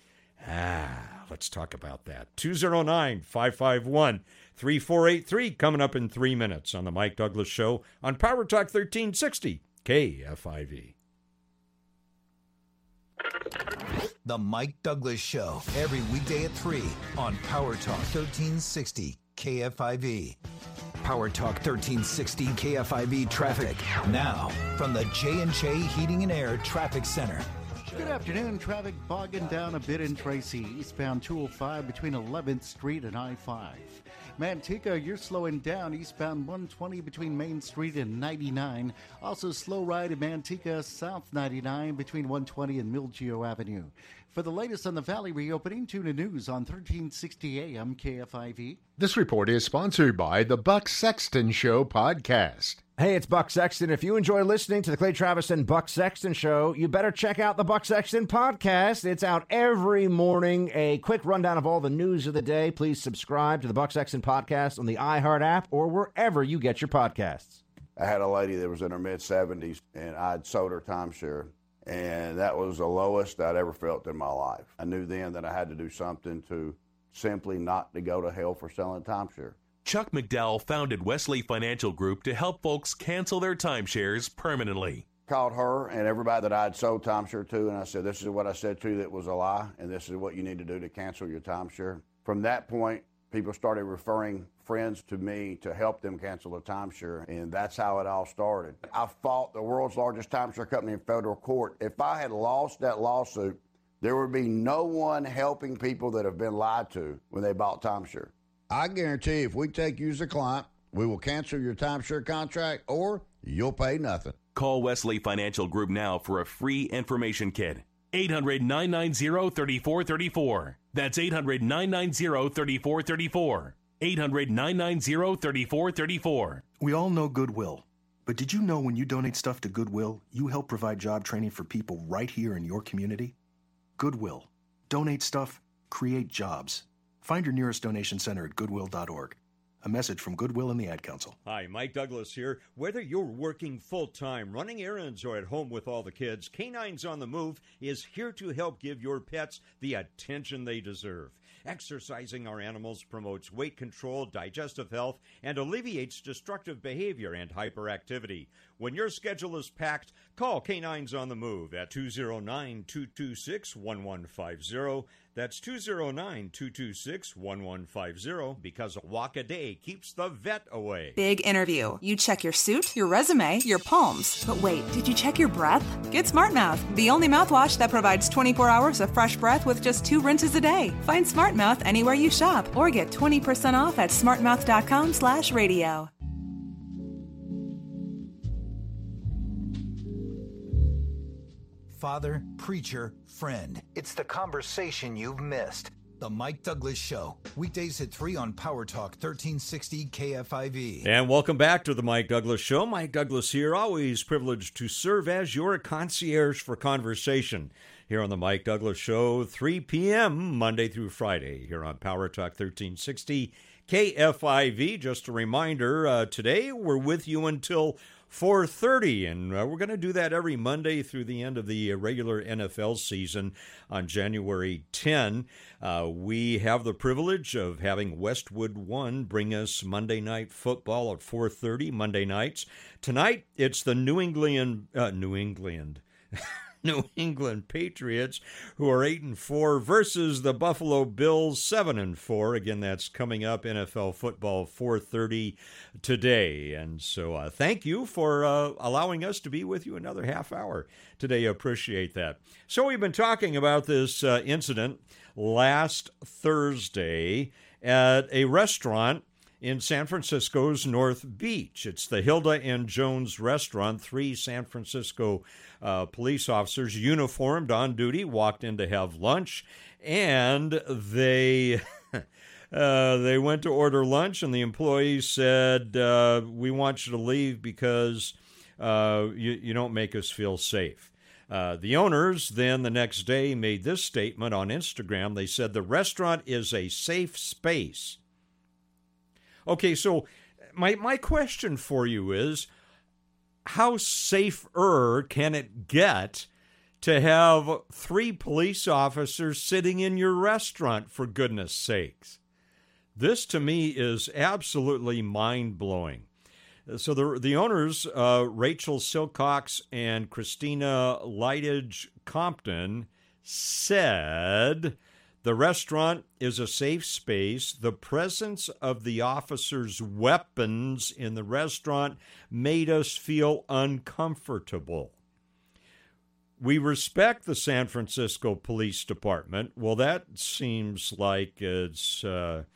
Ah, let's talk about that. 209 551 3483 coming up in three minutes on The Mike Douglass Show on Power Talk 1360 KFIV. The Mike Douglass Show, every weekday at 3 on Power Talk 1360 KFIV. Power Talk 1360 KFIV traffic. Now, from the J&J Heating and Air Traffic Center. Good afternoon. Traffic bogging down a bit in Tracy, eastbound 205 between 11th Street and I 5. Manteca, you're slowing down eastbound 120 between Main Street and 99. Also, slow ride in Manteca, South 99 between 120 and Milgeo Avenue. For the latest on the Valley reopening, tune in news on 1360 AM KFIV. This report is sponsored by the Buck Sexton Show podcast. Hey, it's Buck Sexton. If you enjoy listening to the Clay Travis and Buck Sexton show, you better check out the Buck Sexton podcast. It's out every morning. A quick rundown of all the news of the day. Please subscribe to the Buck Sexton podcast on the iHeart app or wherever you get your podcasts. I had a lady that was in her mid 70s, and I'd sold her timeshare, and that was the lowest I'd ever felt in my life. I knew then that I had to do something to simply not to go to hell for selling timeshare. Chuck McDowell founded Wesley Financial Group to help folks cancel their timeshares permanently. Called her and everybody that I'd sold timeshare to, and I said, This is what I said to you that was a lie, and this is what you need to do to cancel your timeshare. From that point, people started referring friends to me to help them cancel a timeshare, and that's how it all started. I fought the world's largest timeshare company in federal court. If I had lost that lawsuit, there would be no one helping people that have been lied to when they bought timeshare. I guarantee if we take you as a client, we will cancel your timeshare contract or you'll pay nothing. Call Wesley Financial Group now for a free information kit. 800 990 3434. That's 800 990 3434. 800 990 3434. We all know Goodwill. But did you know when you donate stuff to Goodwill, you help provide job training for people right here in your community? Goodwill. Donate stuff, create jobs. Find your nearest donation center at goodwill.org. A message from Goodwill and the Ad Council. Hi, Mike Douglass here. Whether you're working full time, running errands, or at home with all the kids, Canines on the Move is here to help give your pets the attention they deserve. Exercising our animals promotes weight control, digestive health, and alleviates destructive behavior and hyperactivity. When your schedule is packed, call Canines on the Move at 209 226 1150. That's 209 226 1150 because a walk a day keeps the vet away. Big interview. You check your suit, your resume, your palms. But wait, did you check your breath? Get Smart Mouth, the only mouthwash that provides 24 hours of fresh breath with just two rinses a day. Find Smart Mouth anywhere you shop or get 20% off at smartmouth.com slash radio. Father, preacher, friend. It's the conversation you've missed. The Mike Douglass Show. Weekdays at 3 on Power Talk 1360 KFIV. And welcome back to the Mike Douglass Show. Mike Douglass here, always privileged to serve as your concierge for conversation here on the Mike Douglass Show, 3 p.m. Monday through Friday here on Power Talk 1360 KFIV. Just a reminder, uh, today we're with you until 4:30 and uh, we're going to do that every Monday through the end of the regular NFL season on January 10. Uh, we have the privilege of having Westwood One bring us Monday night football at 4:30 Monday nights. Tonight it's the New England uh, New England New England Patriots, who are eight and four, versus the Buffalo Bills, seven and four. Again, that's coming up NFL football 4:30 today. And so, uh, thank you for uh, allowing us to be with you another half hour today. Appreciate that. So, we've been talking about this uh, incident last Thursday at a restaurant in San Francisco's North Beach. It's the Hilda and Jones restaurant. Three San Francisco uh, police officers, uniformed on duty, walked in to have lunch, and they. Uh, they went to order lunch, and the employees said, uh, "We want you to leave because uh, you, you don't make us feel safe." Uh, the owners then the next day made this statement on Instagram. They said the restaurant is a safe space. Okay, so my my question for you is how safer can it get to have three police officers sitting in your restaurant, for goodness sakes? This to me is absolutely mind blowing. So the the owners, uh, Rachel Sillcocks and Christina Lightage Compton, said the restaurant is a safe space. The presence of the officers' weapons in the restaurant made us feel uncomfortable. We respect the San Francisco Police Department. Well, that seems like it's a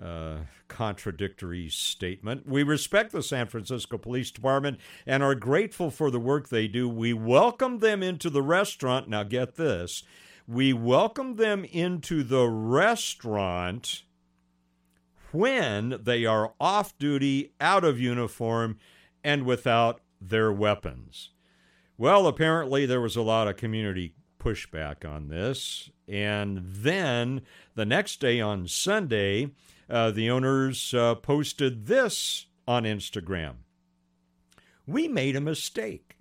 uh, uh, contradictory statement. We respect the San Francisco Police Department and are grateful for the work they do. We welcome them into the restaurant. Now, get this we welcome them into the restaurant when they are off duty, out of uniform, and without their weapons. Well, apparently there was a lot of community pushback on this. And then the next day on Sunday, uh, the owners uh, posted this on Instagram. We made a mistake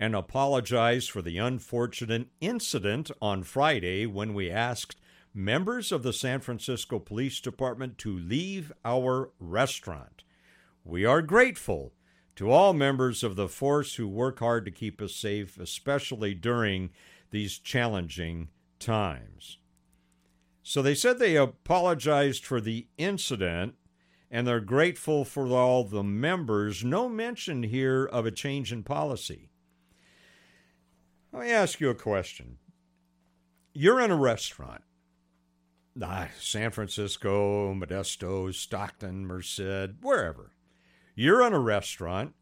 and apologized for the unfortunate incident on Friday when we asked members of the San Francisco Police Department to leave our restaurant. We are grateful to all members of the force who work hard to keep us safe, especially during these challenging times. So they said they apologized for the incident and they're grateful for all the members. No mention here of a change in policy. Let me ask you a question. You're in a restaurant, ah, San Francisco, Modesto, Stockton, Merced, wherever. You're in a restaurant,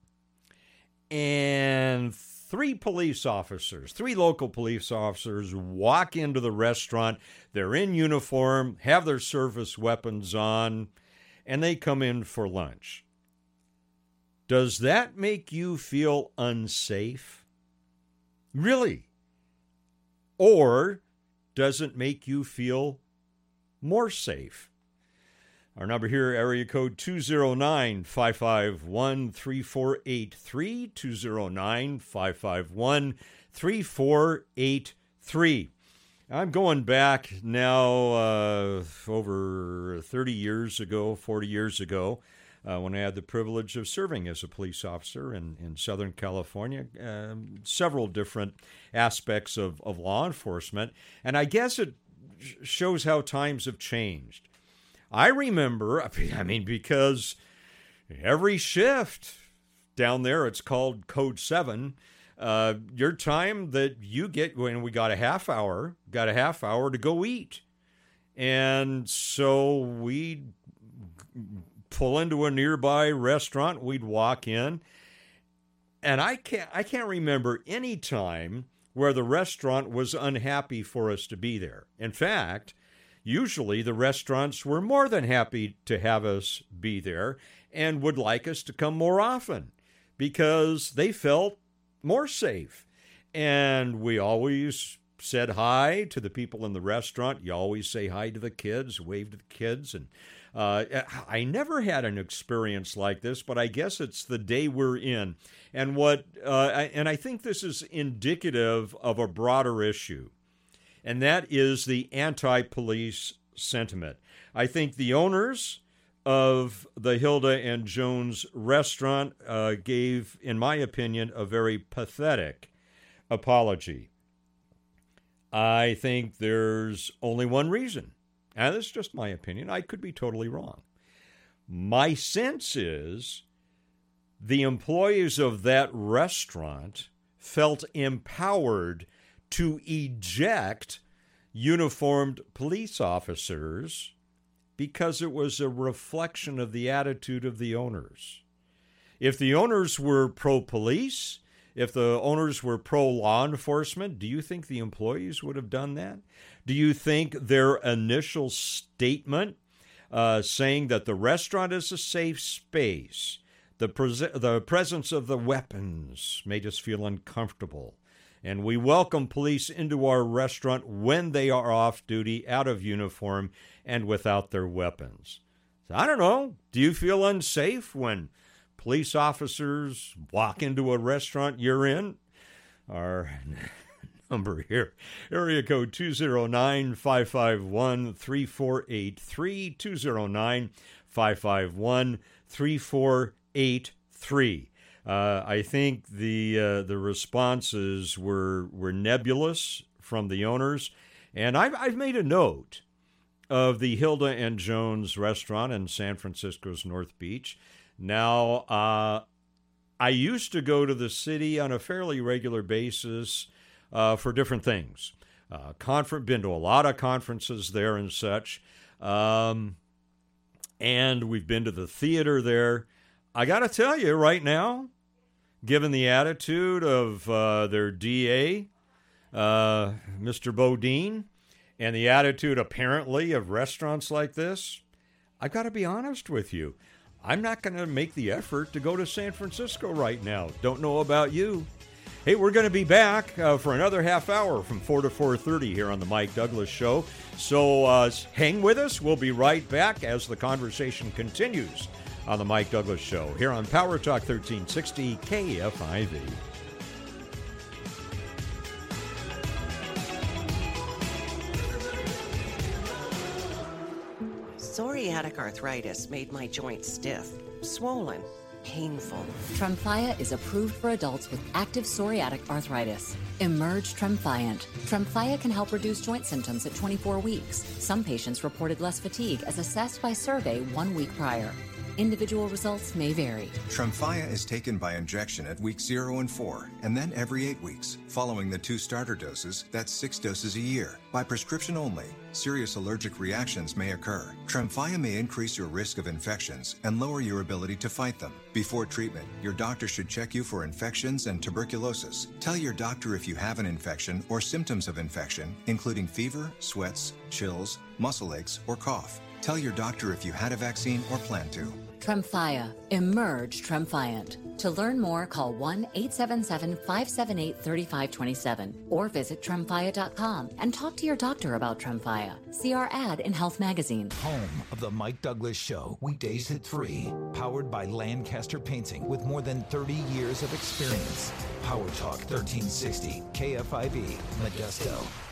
and three police officers, three local police officers, walk into the restaurant. They're in uniform, have their service weapons on, and they come in for lunch. Does that make you feel unsafe? Really? Or does it make you feel more safe? Our number here, area code 209 551 3483. 209 551 3483. I'm going back now uh, over 30 years ago, 40 years ago uh, when I had the privilege of serving as a police officer in, in Southern California, um, several different aspects of, of law enforcement. And I guess it shows how times have changed. I remember, I mean, because every shift down there, it's called Code 7. Uh, your time that you get when we got a half hour, got a half hour to go eat. And so we pull into a nearby restaurant, we'd walk in. And I can't I can't remember any time where the restaurant was unhappy for us to be there. In fact, usually the restaurants were more than happy to have us be there and would like us to come more often because they felt more safe. And we always said hi to the people in the restaurant. You always say hi to the kids, wave to the kids, and Uh, I never had an experience like this, but I guess it's the day we're in, and what uh, and I think this is indicative of a broader issue, and that is the anti-police sentiment. I think the owners of the Hilda and Jones restaurant uh, gave, in my opinion, a very pathetic apology. I think there's only one reason, and is just my opinion. I could be totally wrong. My sense is the employees of that restaurant felt empowered to eject uniformed police officers because it was a reflection of the attitude of the owners. If the owners were pro police, if the owners were pro law enforcement, do you think the employees would have done that? Do you think their initial statement uh, saying that the restaurant is a safe space, the, pres- the presence of the weapons made us feel uncomfortable, and we welcome police into our restaurant when they are off duty, out of uniform, and without their weapons. So I don't know. Do you feel unsafe when police officers walk into a restaurant you're in? Our number here, area code 209 551 3483. 209 551 3483. Uh, I think the uh, the responses were were nebulous from the owners, and I've I've made a note of the Hilda and Jones restaurant in San Francisco's North Beach. Now, uh, I used to go to the city on a fairly regular basis uh, for different things. Uh, conference, been to a lot of conferences there and such, um, and we've been to the theater there. I got to tell you right now, given the attitude of uh, their DA, uh, Mr. Boudin, and the attitude apparently of restaurants like this, I've got to be honest with you. I'm not going to make the effort to go to San Francisco right now. Don't know about you. Hey, we're going to be back uh, for another half hour from 4 to 4:30 here on the Mike Douglass show. So uh, hang with us. We'll be right back as the conversation continues on the Mike Douglass show here on Power Talk 1360 KFIV. Psoriatic arthritis made my joints stiff, swollen, painful. Tremfya is approved for adults with active psoriatic arthritis. Emerge Tremfyant. Tremfya can help reduce joint symptoms at 24 weeks. Some patients reported less fatigue as assessed by survey one week prior. Individual results may vary. Tremfya is taken by injection at week 0 and 4, and then every 8 weeks. Following the two starter doses, that's 6 doses a year. By prescription only, serious allergic reactions may occur. Tremfya may increase your risk of infections and lower your ability to fight them. Before treatment, your doctor should check you for infections and tuberculosis. Tell your doctor if you have an infection or symptoms of infection, including fever, sweats, chills, muscle aches, or cough. Tell your doctor if you had a vaccine or plan to. Tremfya. Emerge Tremfyant. To learn more, call 1 877 578 3527 or visit tremfya.com and talk to your doctor about Tremfya. See our ad in Health Magazine. Home of the Mike Douglass Show, weekdays at 3. Powered by Lancaster Painting with more than 30 years of experience. Power Talk 1360, KFIV, Modesto.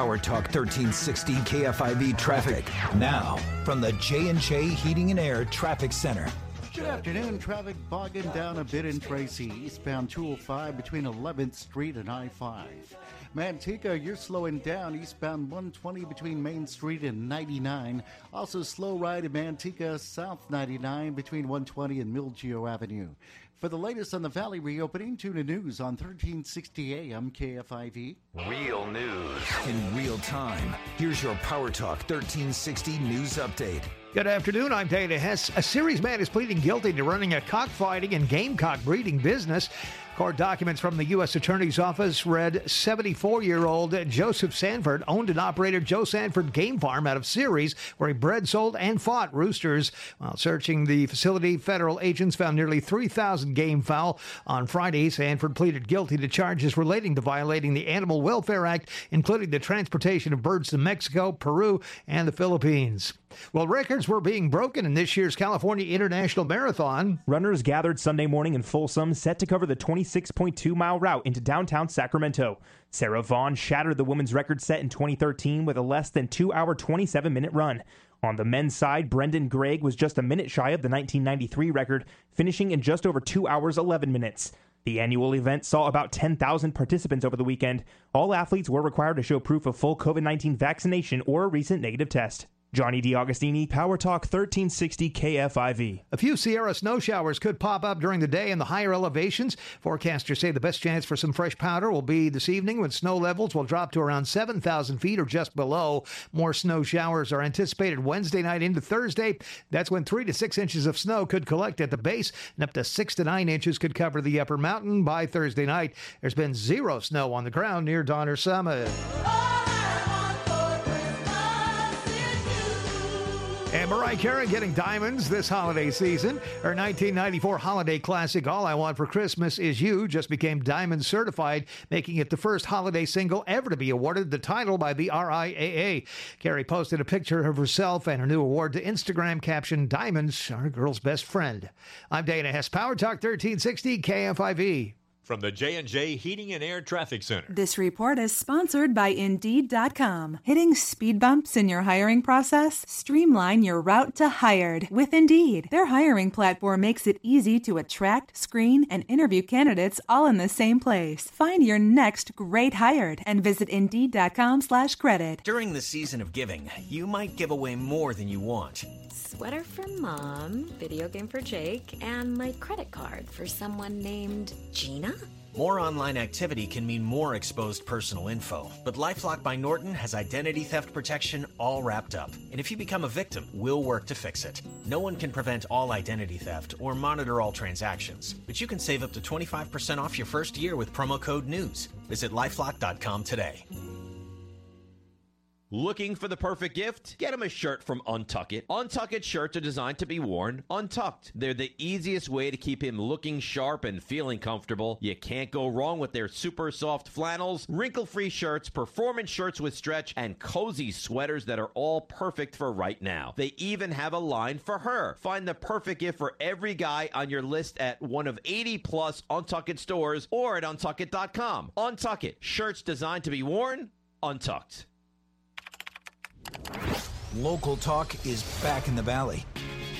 Power Talk 1360 KFIV traffic. Now, from the J&J Heating and Air Traffic Center. Good afternoon. Traffic bogging down a bit in Tracy. Eastbound 205 between 11th Street and I 5. Manteca, you're slowing down eastbound 120 between Main Street and 99. Also, slow ride in Manteca, South 99 between 120 and Milgeo Avenue. For the latest on the Valley reopening, tune in news on 1360 AM KFIV. Real news in real time. Here's your Power Talk 1360 news update. Good afternoon. I'm Dana Hess. A Ceres man is pleading guilty to running a cockfighting and gamecock breeding business. Court documents from the U.S. Attorney's Office read 74 year old Joseph Sanford owned and operated Joe Sanford Game Farm out of Ceres, where he bred, sold, and fought roosters. While searching the facility, federal agents found nearly 3,000 game fowl. On Friday, Sanford pleaded guilty to charges relating to violating the Animal Welfare Act, including the transportation of birds to Mexico, Peru, and the Philippines. Well, records were being broken in this year's California International Marathon. Runners gathered Sunday morning in Folsom, set to cover the 26.2 mile route into downtown Sacramento. Sarah Vaughn shattered the women's record set in 2013 with a less than 2 hour 27 minute run. On the men's side, Brendan Gregg was just a minute shy of the 1993 record, finishing in just over 2 hours 11 minutes. The annual event saw about 10,000 participants over the weekend. All athletes were required to show proof of full COVID 19 vaccination or a recent negative test. Johnny D'Agostini, Power Talk 1360 KFIV. A few Sierra snow showers could pop up during the day in the higher elevations. Forecasters say the best chance for some fresh powder will be this evening when snow levels will drop to around 7,000 feet or just below. More snow showers are anticipated Wednesday night into Thursday. That's when 3 to 6 inches of snow could collect at the base and up to 6 to 9 inches could cover the upper mountain by Thursday night. There's been zero snow on the ground near Donner Summit. And Mariah Carey getting diamonds this holiday season. Her 1994 holiday classic, All I Want for Christmas Is You, just became diamond certified, making it the first holiday single ever to be awarded the title by the RIAA. Carey posted a picture of herself and her new award to Instagram, caption Diamonds are a girl's best friend. I'm Dana Hess, Power Talk 1360 KFIV. From the J&J Heating and Air Traffic Center. This report is sponsored by Indeed.com. Hitting speed bumps in your hiring process? Streamline your route to hired with Indeed. Their hiring platform makes it easy to attract, screen, and interview candidates all in the same place. Find your next great hired and visit Indeed.com slash credit. During the season of giving, you might give away more than you want. Sweater for mom, video game for Jake, and my credit card for someone named Gina? More online activity can mean more exposed personal info, but Lifelock by Norton has identity theft protection all wrapped up. And if you become a victim, we'll work to fix it. No one can prevent all identity theft or monitor all transactions, but you can save up to 25% off your first year with promo code NEWS. Visit lifelock.com today. Looking for the perfect gift? Get them a shirt from Untuck It. Untuck It shirts are designed to be worn untucked. They're the easiest way to keep him looking sharp and feeling comfortable. You can't go wrong with their super soft flannels, wrinkle free shirts, performance shirts with stretch, and cozy sweaters that are all perfect for right now. They even have a line for her. Find the perfect gift for every guy on your list at one of 80 plus Untuck It stores or at untuckit.com. Untuck It. Shirts designed to be worn untucked. Local talk is back in the valley.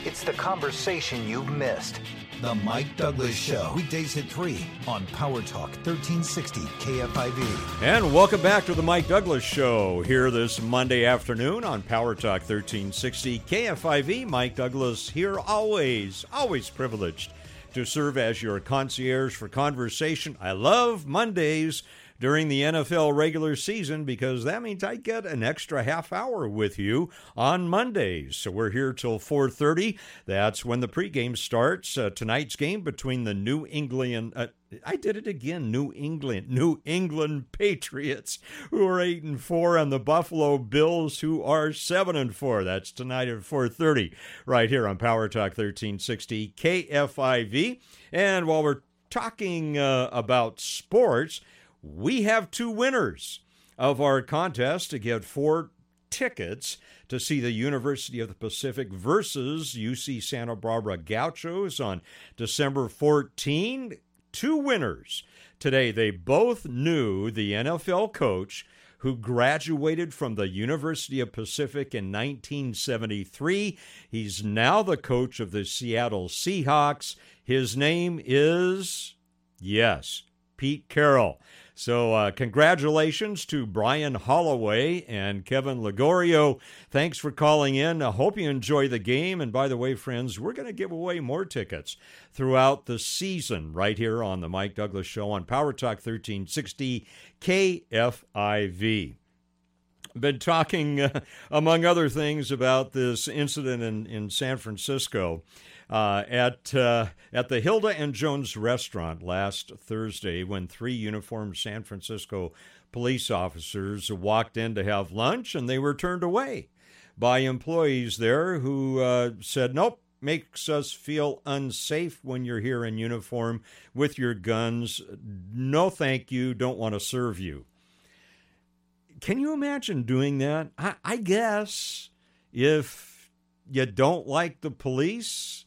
It's the conversation you've missed. The Mike Douglass Show. Weekdays at 3 on Power Talk 1360 KFIV. And welcome back to the Mike Douglass Show here this Monday afternoon on Power Talk 1360 KFIV. Mike Douglass here, always, always privileged to serve as your concierge for conversation. I love Mondays during the NFL regular season because that means I get an extra half hour with you on Mondays. So we're here till 4:30. That's when the pregame starts. Uh, tonight's game between the New England uh, I did it again. New England, New England Patriots, who are eight and four, and the Buffalo Bills, who are seven and four. That's tonight at four thirty, right here on Power Talk thirteen sixty KFIV. And while we're talking uh, about sports, we have two winners of our contest to get four tickets to see the University of the Pacific versus UC Santa Barbara Gauchos on December 14. Two winners today. They both knew the NFL coach who graduated from the University of Pacific in 1973. He's now the coach of the Seattle Seahawks. His name is, yes, Pete Carroll. So, uh, congratulations to Brian Holloway and Kevin Ligorio. Thanks for calling in. I hope you enjoy the game. And by the way, friends, we're going to give away more tickets throughout the season right here on the Mike Douglass Show on Power Talk 1360 KFIV been talking, uh, among other things, about this incident in, in San Francisco uh, at uh, at the Hilda and Jones restaurant last Thursday when three uniformed San Francisco police officers walked in to have lunch and they were turned away by employees there who uh, said, "Nope." Makes us feel unsafe when you're here in uniform with your guns. No, thank you. Don't want to serve you. Can you imagine doing that? I, I guess if you don't like the police,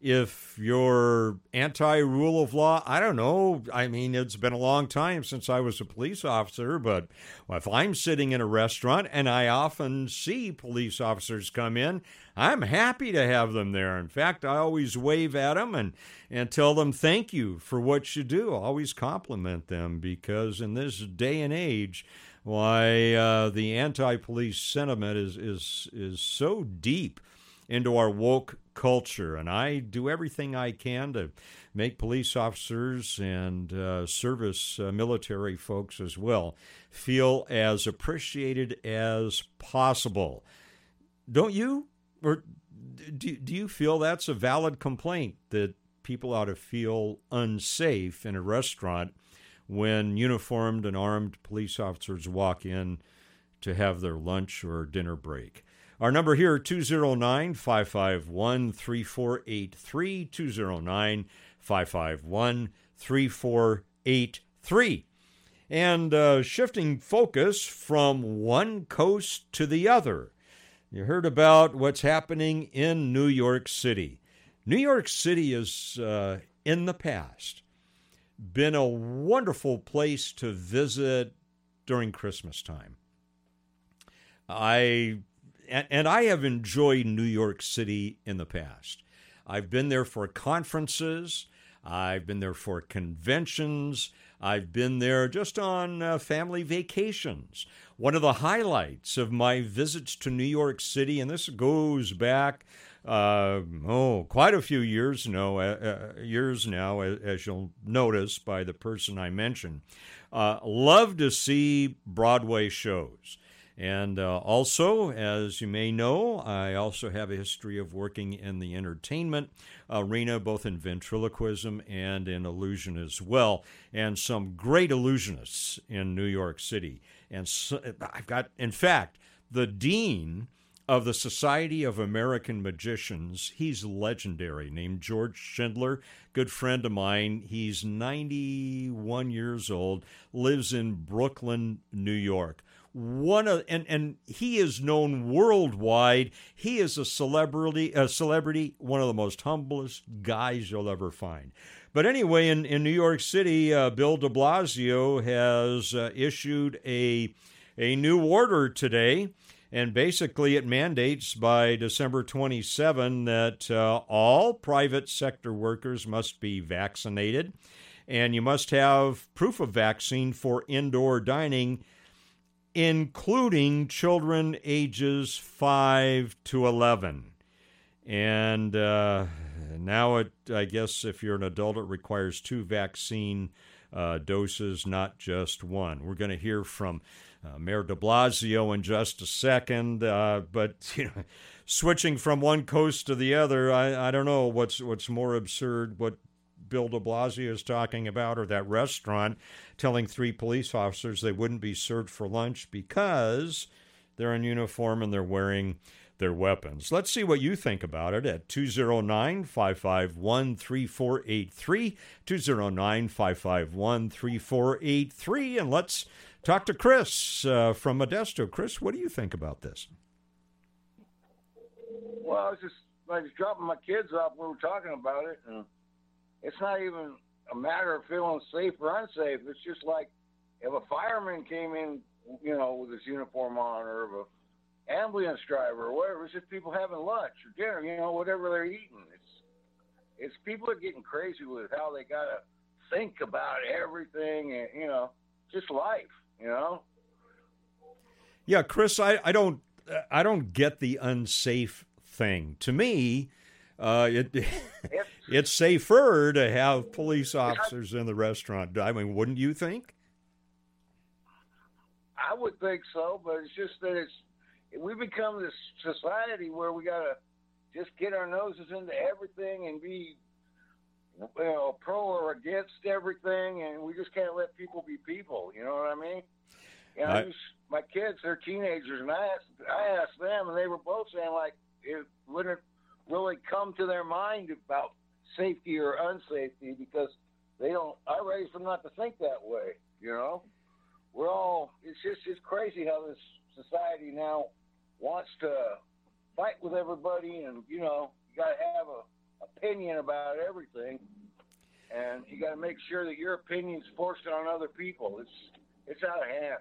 if you're anti rule of law, I don't know. I mean, it's been a long time since I was a police officer, but if I'm sitting in a restaurant and I often see police officers come in, I'm happy to have them there. In fact, I always wave at them and, and tell them thank you for what you do. I always compliment them because in this day and age, why uh, the anti-police sentiment is is is so deep into our woke culture. And I do everything I can to make police officers and uh, service uh, military folks as well feel as appreciated as possible. Don't you? Or do, do you feel that's a valid complaint that people ought to feel unsafe in a restaurant when uniformed and armed police officers walk in to have their lunch or dinner break? Our number here, 209 551 3483. 209 551 3483. And uh, shifting focus from one coast to the other, you heard about what's happening in New York City. New York City is, uh, in the past, been a wonderful place to visit during Christmas time. I and, and I have enjoyed New York City in the past. I've been there for conferences, I've been there for conventions, I've been there just on uh, family vacations. One of the highlights of my visits to New York City, and this goes back uh, oh, quite a few years now, uh, uh, years now, as you'll notice by the person I mentioned. Uh, love to see Broadway shows. And uh, also, as you may know, I also have a history of working in the entertainment arena, both in ventriloquism and in illusion as well, and some great illusionists in New York City. And so, I've got, in fact, the dean of the Society of American Magicians. He's legendary, named George Schindler, good friend of mine. He's 91 years old, lives in Brooklyn, New York one of and and he is known worldwide. He is a celebrity, a celebrity, one of the most humblest guys you'll ever find. But anyway, in, in New York City, uh, Bill de Blasio has uh, issued a, a new order today, and basically it mandates by December 27 that uh, all private sector workers must be vaccinated, and you must have proof of vaccine for indoor dining including children ages 5 to 11. And uh, now, it, I guess, if you're an adult, it requires two vaccine uh, doses, not just one. We're going to hear from uh, Mayor de Blasio in just a second, uh, but you know, switching from one coast to the other, I, I don't know what's what's more absurd. What Bill de Blasio is talking about, or that restaurant telling three police officers they wouldn't be served for lunch because they're in uniform and they're wearing their weapons. Let's see what you think about it at 209 551 3483. 209 551 3483. And let's talk to Chris uh, from Modesto. Chris, what do you think about this? Well, I was just I was dropping my kids off. When we were talking about it, and it's not even a matter of feeling safe or unsafe. It's just like if a fireman came in you know, with his uniform on, or of a ambulance driver, or whatever. It's just people having lunch or dinner, you know, whatever they're eating. It's it's people are getting crazy with how they gotta think about everything, and you know, just life, you know. Yeah, Chris, I, I don't I don't get the unsafe thing. To me, uh, it it's safer to have police officers in the restaurant. I mean, wouldn't you think? I would think so, but it's just that it's we become this society where we gotta just get our noses into everything and be you know pro or against everything, and we just can't let people be people. You know what I mean? You know, I- just, my kids, they're teenagers, and I asked, I asked them, and they were both saying like it wouldn't really come to their mind about safety or unsafety because they don't. I raised them not to think that way. You know, we're all. It's just it's crazy how this society now wants to fight with everybody, and you know, you got to have a opinion about everything, and you got to make sure that your opinion's forced on other people. It's it's out of hand.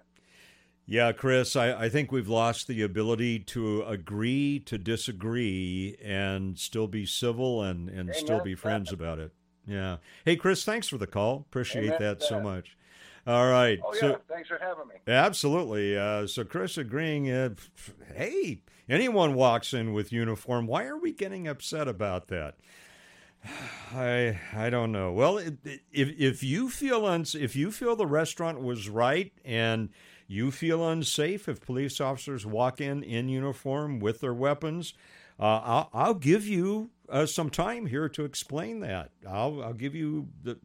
Yeah, Chris, I, I think we've lost the ability to agree to disagree and still be civil and, and still be friends about it. Yeah. Hey, Chris, thanks for the call. Appreciate Amen. that so much. All right. Oh yeah, So, thanks for having me. absolutely. Uh, so, Chris agreeing, uh, hey, anyone walks in with uniform, why are we getting upset about that? I I don't know. Well, it, if if you feel uns if you feel the restaurant was right and you feel unsafe if police officers walk in in uniform with their weapons, uh, I'll, I'll give you uh, some time here to explain that. I'll I'll give you the.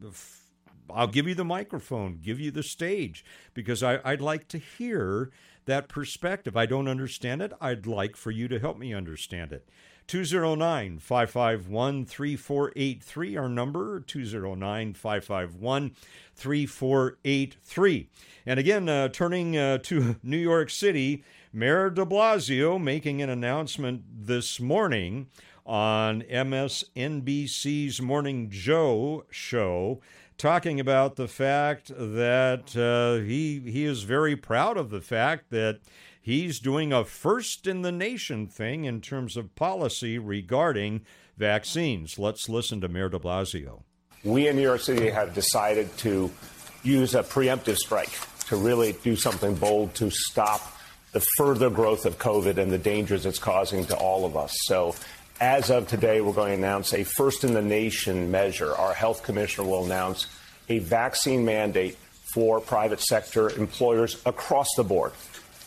I'll give you the microphone, give you the stage, because I, I'd like to hear that perspective. I don't understand it. I'd like for you to help me understand it. 209 551 3483, our number 209 551 3483. And again, uh, turning uh, to New York City, Mayor de Blasio making an announcement this morning on MSNBC's Morning Joe show talking about the fact that uh, he he is very proud of the fact that he's doing a first in the nation thing in terms of policy regarding vaccines. Let's listen to Mayor de Blasio. We in New York City have decided to use a preemptive strike to really do something bold to stop the further growth of COVID and the dangers it's causing to all of us. So, as of today, we're going to announce a first in the nation measure. Our health commissioner will announce a vaccine mandate for private sector employers across the board.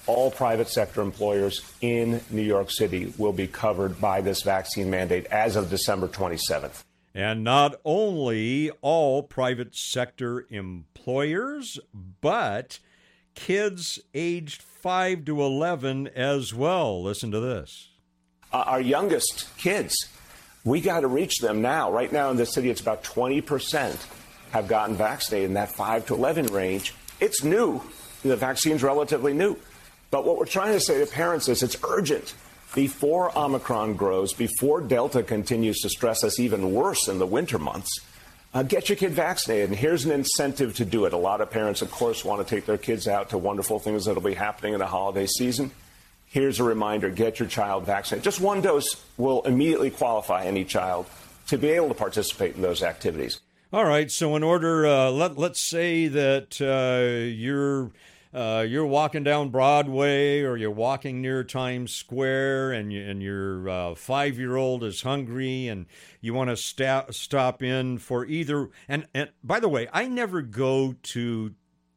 All private sector employers in New York City will be covered by this vaccine mandate as of December 27th. And not only all private sector employers, but kids aged 5 to 11 as well. Listen to this. uh, our youngest kids. We got to reach them now. Right now in the city, it's about 20% have gotten vaccinated in that 5 to 11 range. It's new. The vaccine's relatively new. But what we're trying to say to parents is it's urgent. Before Omicron grows, before Delta continues to stress us even worse in the winter months, uh, get your kid vaccinated. And here's an incentive to do it. A lot of parents, of course, want to take their kids out to wonderful things that'll be happening in the holiday season. Here's a reminder get your child vaccinated. Just one dose will immediately qualify any child to be able to participate in those activities. All right. So, in order, uh, let let's say that uh, you're uh, you're walking down Broadway or you're walking near Times Square, and you, and your uh, five year old is hungry, and you want to sta- stop in for either. And and by the way, I never go to,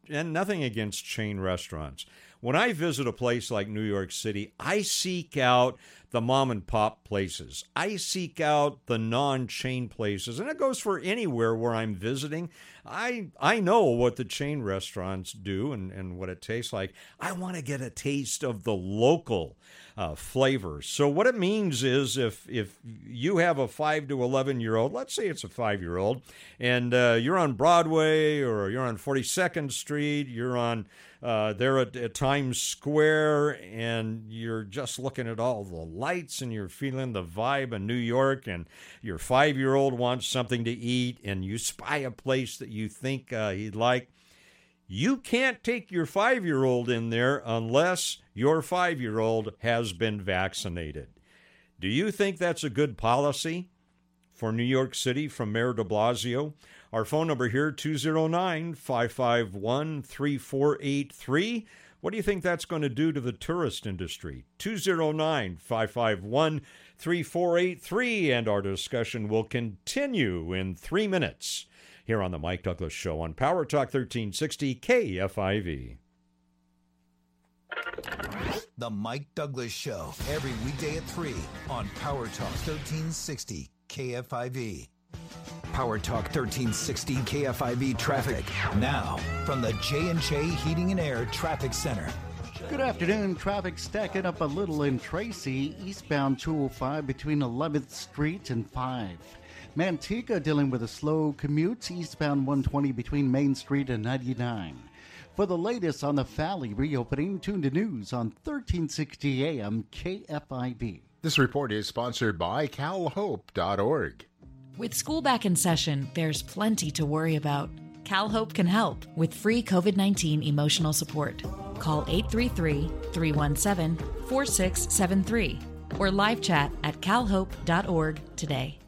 and nothing against chain restaurants. When I visit a place like New York City, I seek out the mom and pop places. I seek out the non-chain places, and it goes for anywhere where I'm visiting. I I know what the chain restaurants do and, and what it tastes like. I want to get a taste of the local uh, flavor. So what it means is if if you have a five to eleven year old, let's say it's a five year old, and uh, you're on Broadway or you're on 42nd Street, you're on uh, there at, at Times Square, and you're just looking at all the lights and you're feeling the vibe of New York, and your five year old wants something to eat, and you spy a place that you think uh, he'd like. You can't take your five year old in there unless your five year old has been vaccinated. Do you think that's a good policy for New York City from Mayor de Blasio? Our phone number here, 209 551 3483. What do you think that's going to do to the tourist industry? 209 551 3483. And our discussion will continue in three minutes here on The Mike Douglass Show on Power Talk 1360 KFIV. The Mike Douglass Show, every weekday at 3 on Power Talk 1360 KFIV. Power Talk 1360 KFIV traffic. Now, from the J&J Heating and Air Traffic Center. Good afternoon. Traffic stacking up a little in Tracy, eastbound 205 between 11th Street and 5. Manteca dealing with a slow commute, eastbound 120 between Main Street and 99. For the latest on the Valley reopening, tune to news on 1360 AM KFIV. This report is sponsored by calhope.org. With school back in session, there's plenty to worry about. CalHope can help with free COVID 19 emotional support. Call 833 317 4673 or live chat at calhope.org today.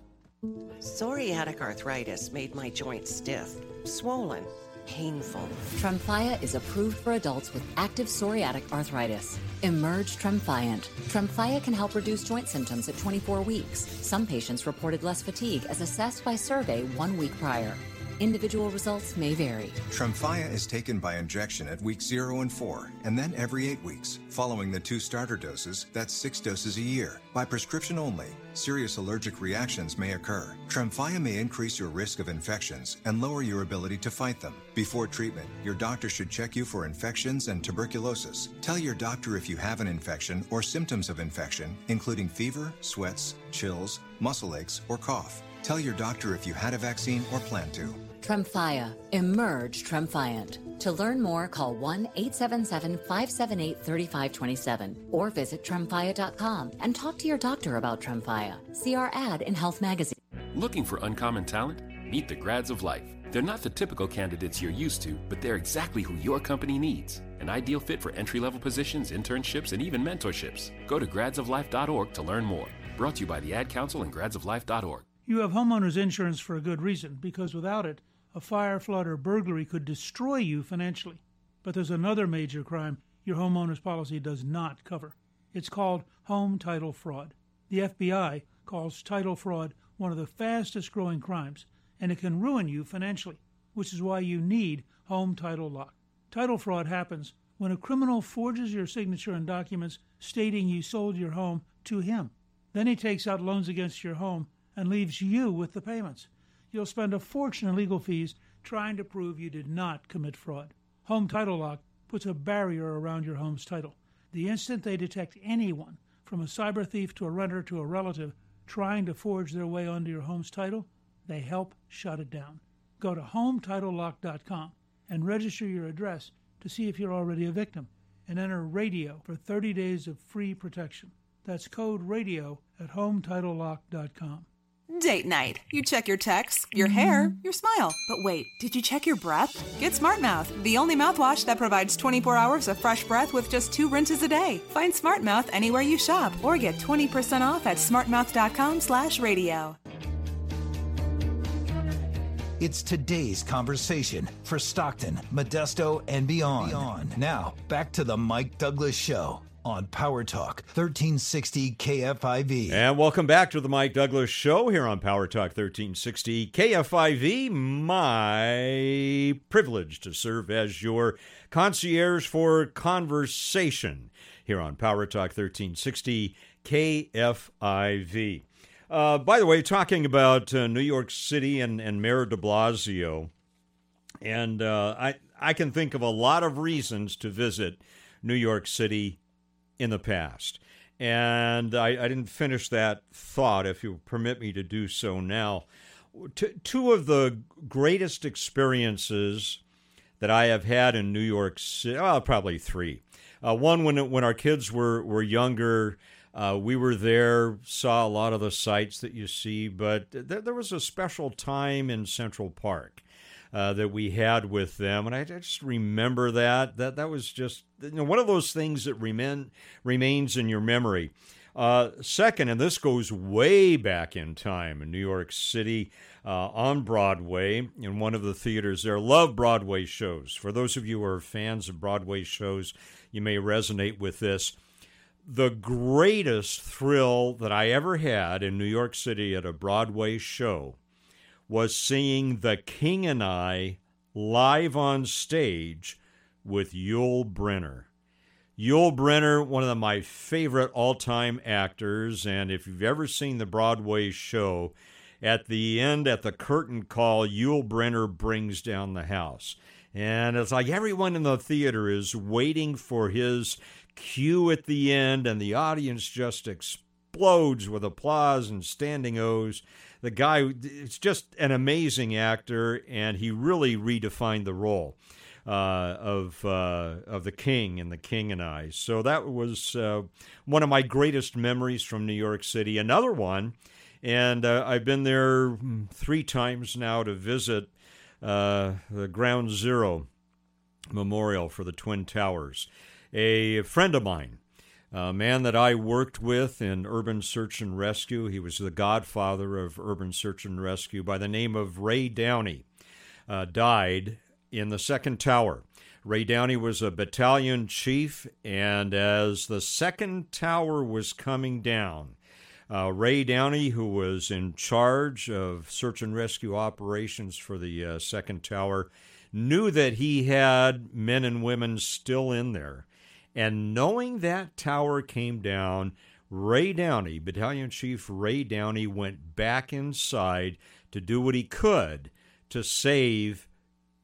Psoriatic arthritis made my joints stiff, swollen, painful. Tremfya is approved for adults with active psoriatic arthritis. Emerge Tremfyant. Tremfya can help reduce joint symptoms at 24 weeks. Some patients reported less fatigue as assessed by survey one week prior. Individual results may vary. Tremfya is taken by injection at week 0 and 4, and then every 8 weeks. Following the two starter doses, that's 6 doses a year. By prescription only, serious allergic reactions may occur. Tremfya may increase your risk of infections and lower your ability to fight them. Before treatment, your doctor should check you for infections and tuberculosis. Tell your doctor if you have an infection or symptoms of infection, including fever, sweats, chills, muscle aches, or cough. Tell your doctor if you had a vaccine or plan to. Tremfya. Emerge Tremfyant. To learn more, call 1 877 578 3527 or visit tremfya.com and talk to your doctor about Tremfya. See our ad in Health Magazine. Looking for uncommon talent? Meet the grads of life. They're not the typical candidates you're used to, but they're exactly who your company needs. An ideal fit for entry level positions, internships, and even mentorships. Go to gradsoflife.org to learn more. Brought to you by the Ad Council and gradsoflife.org. You have homeowners insurance for a good reason, because without it, a fire, flood, or burglary could destroy you financially. But there's another major crime your homeowner's policy does not cover. It's called home title fraud. The FBI calls title fraud one of the fastest growing crimes, and it can ruin you financially, which is why you need Home Title Lock. Title fraud happens when a criminal forges your signature on documents stating you sold your home to him. Then he takes out loans against your home and leaves you with the payments. You'll spend a fortune in legal fees trying to prove you did not commit fraud. Home Title Lock puts a barrier around your home's title. The instant they detect anyone, from a cyber thief to a renter to a relative, trying to forge their way onto your home's title, they help shut it down. Go to HometitleLock.com and register your address to see if you're already a victim and enter radio for 30 days of free protection. That's code radio at HometitleLock.com. Date night. You check your texts, your hair, mm-hmm. your smile. But wait, did you check your breath? Get Smart Mouth, the only mouthwash that provides 24 hours of fresh breath with just two rinses a day. Find Smart Mouth anywhere you shop or get 20% off at smartmouth.com slash radio. It's today's conversation for Stockton, Modesto, and beyond. beyond. Now, back to the Mike Douglass Show on Power Talk 1360 KFIV. And welcome back to the Mike Douglass Show here on Power Talk 1360 KFIV. My privilege to serve as your concierge for conversation here on Power Talk 1360 KFIV. Uh, by the way, talking about uh, New York City and, and Mayor de Blasio, and uh, I, I can think of a lot of reasons to visit New York City in the past. And I, I, didn't finish that thought, if you permit me to do so now. T- two of the greatest experiences that I have had in New York City, well, probably three. Uh, one, when, when our kids were, were younger, uh, we were there, saw a lot of the sights that you see, but th- there was a special time in Central Park. Uh, that we had with them, and I, I just remember that that that was just you know, one of those things that remain remains in your memory. Uh, second, and this goes way back in time in New York City uh, on Broadway in one of the theaters there. Love Broadway shows. For those of you who are fans of Broadway shows, you may resonate with this. The greatest thrill that I ever had in New York City at a Broadway show was seeing The King and I live on stage with Yul Brynner. Yul Brynner, one of my favorite all time actors, and if you've ever seen the Broadway show, at the end, at the curtain call, Yul Brynner brings down the house. And it's like everyone in the theater is waiting for his cue at the end, and the audience just explodes with applause and standing O's. The guy, it's just an amazing actor, and he really redefined the role uh, of uh, of the King and the King and I. So that was uh, one of my greatest memories from New York City. Another one, and uh, I've been there three times now to visit uh, the Ground Zero Memorial for the Twin Towers. A friend of mine. A man that I worked with in urban search and rescue. He was the godfather of urban search and rescue by the name of Ray Downey. Uh, died in the second tower. Ray Downey was a battalion chief, and as the second tower was coming down, uh, Ray Downey, who was in charge of search and rescue operations for the uh, second tower, knew that he had men and women still in there. And knowing that tower came down, Ray Downey, Battalion Chief Ray Downey, went back inside to do what he could to save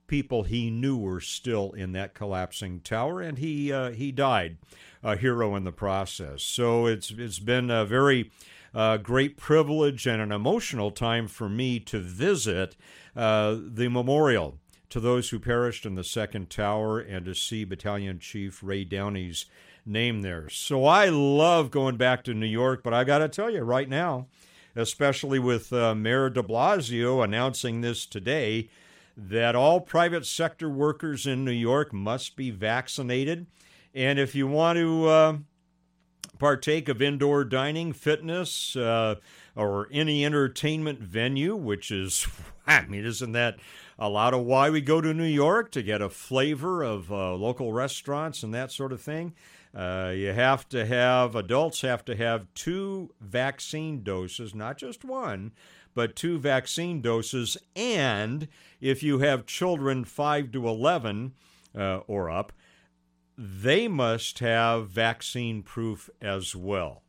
people he knew were still in that collapsing tower, and he uh, he died a hero in the process. So it's it's been a very uh, great privilege and an emotional time for me to visit uh, the memorial to those who perished in the second tower and to see Battalion Chief Ray Downey's name there. So I love going back to New York, but I got to tell you right now, especially with uh, Mayor de Blasio announcing this today that all private sector workers in New York must be vaccinated. And if you want to uh, partake of indoor dining, fitness, uh, or any entertainment venue, which is, I mean, isn't that a lot of why we go to New York to get a flavor of uh, local restaurants and that sort of thing? Uh, you have to have, adults have to have two vaccine doses, not just one, but two vaccine doses. And if you have children 5 to 11 uh, or up, they must have vaccine proof as well.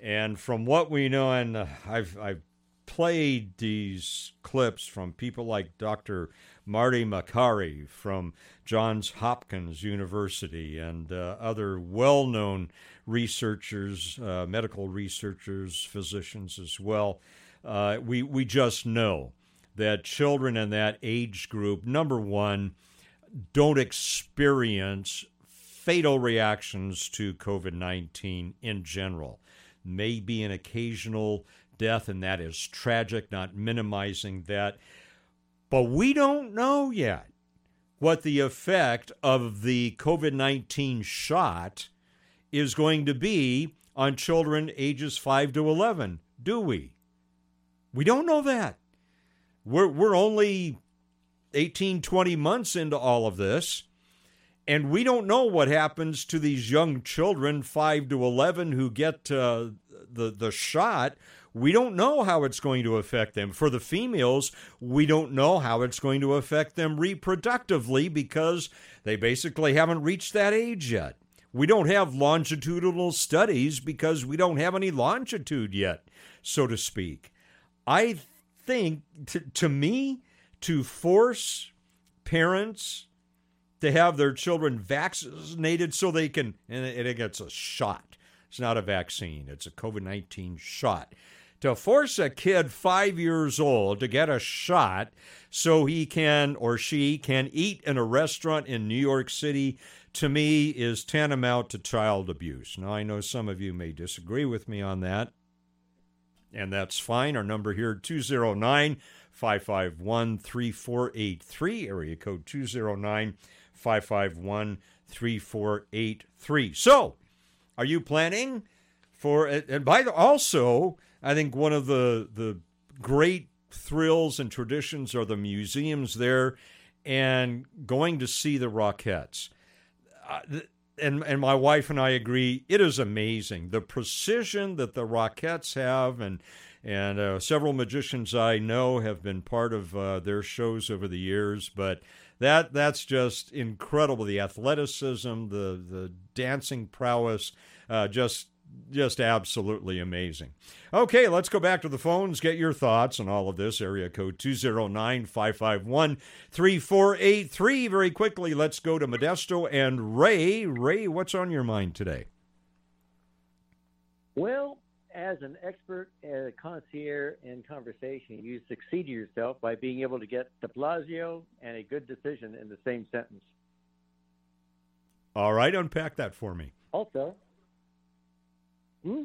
And from what we know, and I've, I've played these clips from people like Dr. Marty Makary from Johns Hopkins University and uh, other well known researchers, uh, medical researchers, physicians as well. Uh, we, we just know that children in that age group, number one, don't experience fatal reactions to COVID 19 in general. Maybe an occasional death, and that is tragic, not minimizing that. But we don't know yet what the effect of the COVID 19 shot is going to be on children ages 5 to 11, do we? We don't know that. We're, we're only 18, 20 months into all of this. And we don't know what happens to these young children, 5 to 11, who get uh, the, the shot. We don't know how it's going to affect them. For the females, we don't know how it's going to affect them reproductively because they basically haven't reached that age yet. We don't have longitudinal studies because we don't have any longitude yet, so to speak. I think, to, to me, to force parents to have their children vaccinated so they can, and it gets a shot. It's not a vaccine, it's a COVID 19 shot. To force a kid five years old to get a shot so he can or she can eat in a restaurant in New York City, to me, is tantamount to child abuse. Now, I know some of you may disagree with me on that. and that's fine. Our number here 209 551 3483, area code 209 551 3483. So, are you planning for? And by the also, I think one of the the great thrills and traditions are the museums there and going to see the Rockettes. Uh, and and my wife and I agree it is amazing the precision that the Rockettes have and and uh, several magicians I know have been part of uh, their shows over the years but that that's just incredible the athleticism the the dancing prowess uh, just just absolutely amazing. Okay, let's go back to the phones. Get your thoughts on all of this. Area code 209 551 3483. Very quickly, let's go to Modesto and Ray. Ray, what's on your mind today? Well, as an expert as a concierge in conversation, you succeed yourself by being able to get de Blasio and a good decision in the same sentence. All right, unpack that for me. Also, Hmm?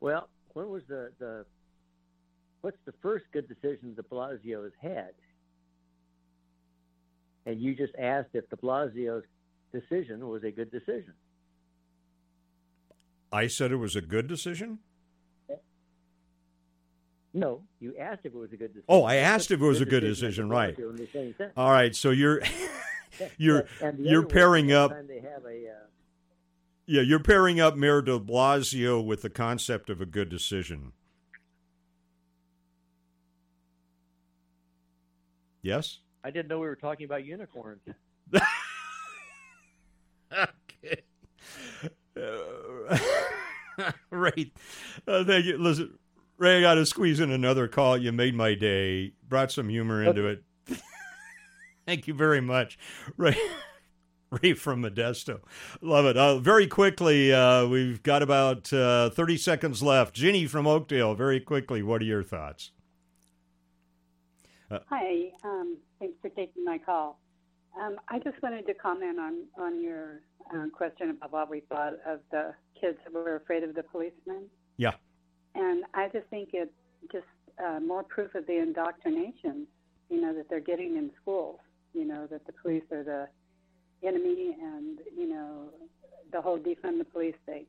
Well, what was the, the what's the first good decision De Blasio has had? And you just asked if the Blasio's decision was a good decision. I said it was a good decision. No, you asked if it was a good decision. Oh, I asked if it was a good decision, right? All right, so you're you're you're pairing up. They have a, uh, yeah, you're pairing up Mayor de Blasio with the concept of a good decision. Yes? I didn't know we were talking about unicorns. okay. Uh, right. Uh, thank you. Listen, Ray, I got to squeeze in another call. You made my day. Brought some humor into it. thank you very much. Ray. Ray from Modesto. Love it. Uh, very quickly, uh, we've got about uh, 30 seconds left. Ginny from Oakdale, very quickly, what are your thoughts? Uh, Hi, um, thanks for taking my call. Um, I just wanted to comment on, on your uh, question about what we thought of the kids who were afraid of the policemen. Yeah. And I just think it's just uh, more proof of the indoctrination, you know, that they're getting in schools, you know, that the police are the enemy and you know the whole defund the police thing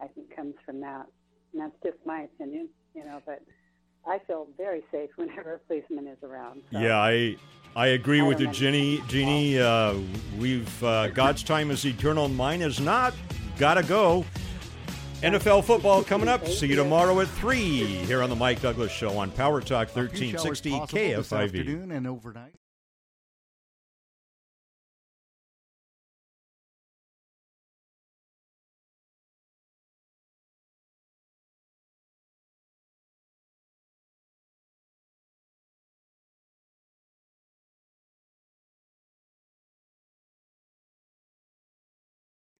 i think comes from that and that's just my opinion you know but i feel very safe whenever a policeman is around so. yeah i i agree I with you Ginny Jeannie uh, we've uh, god's time is eternal mine is not gotta go NFL football coming up. See you tomorrow at 3 here on the Mike Douglass Show on Power Talk 1360 KFIV. Afternoon and overnight.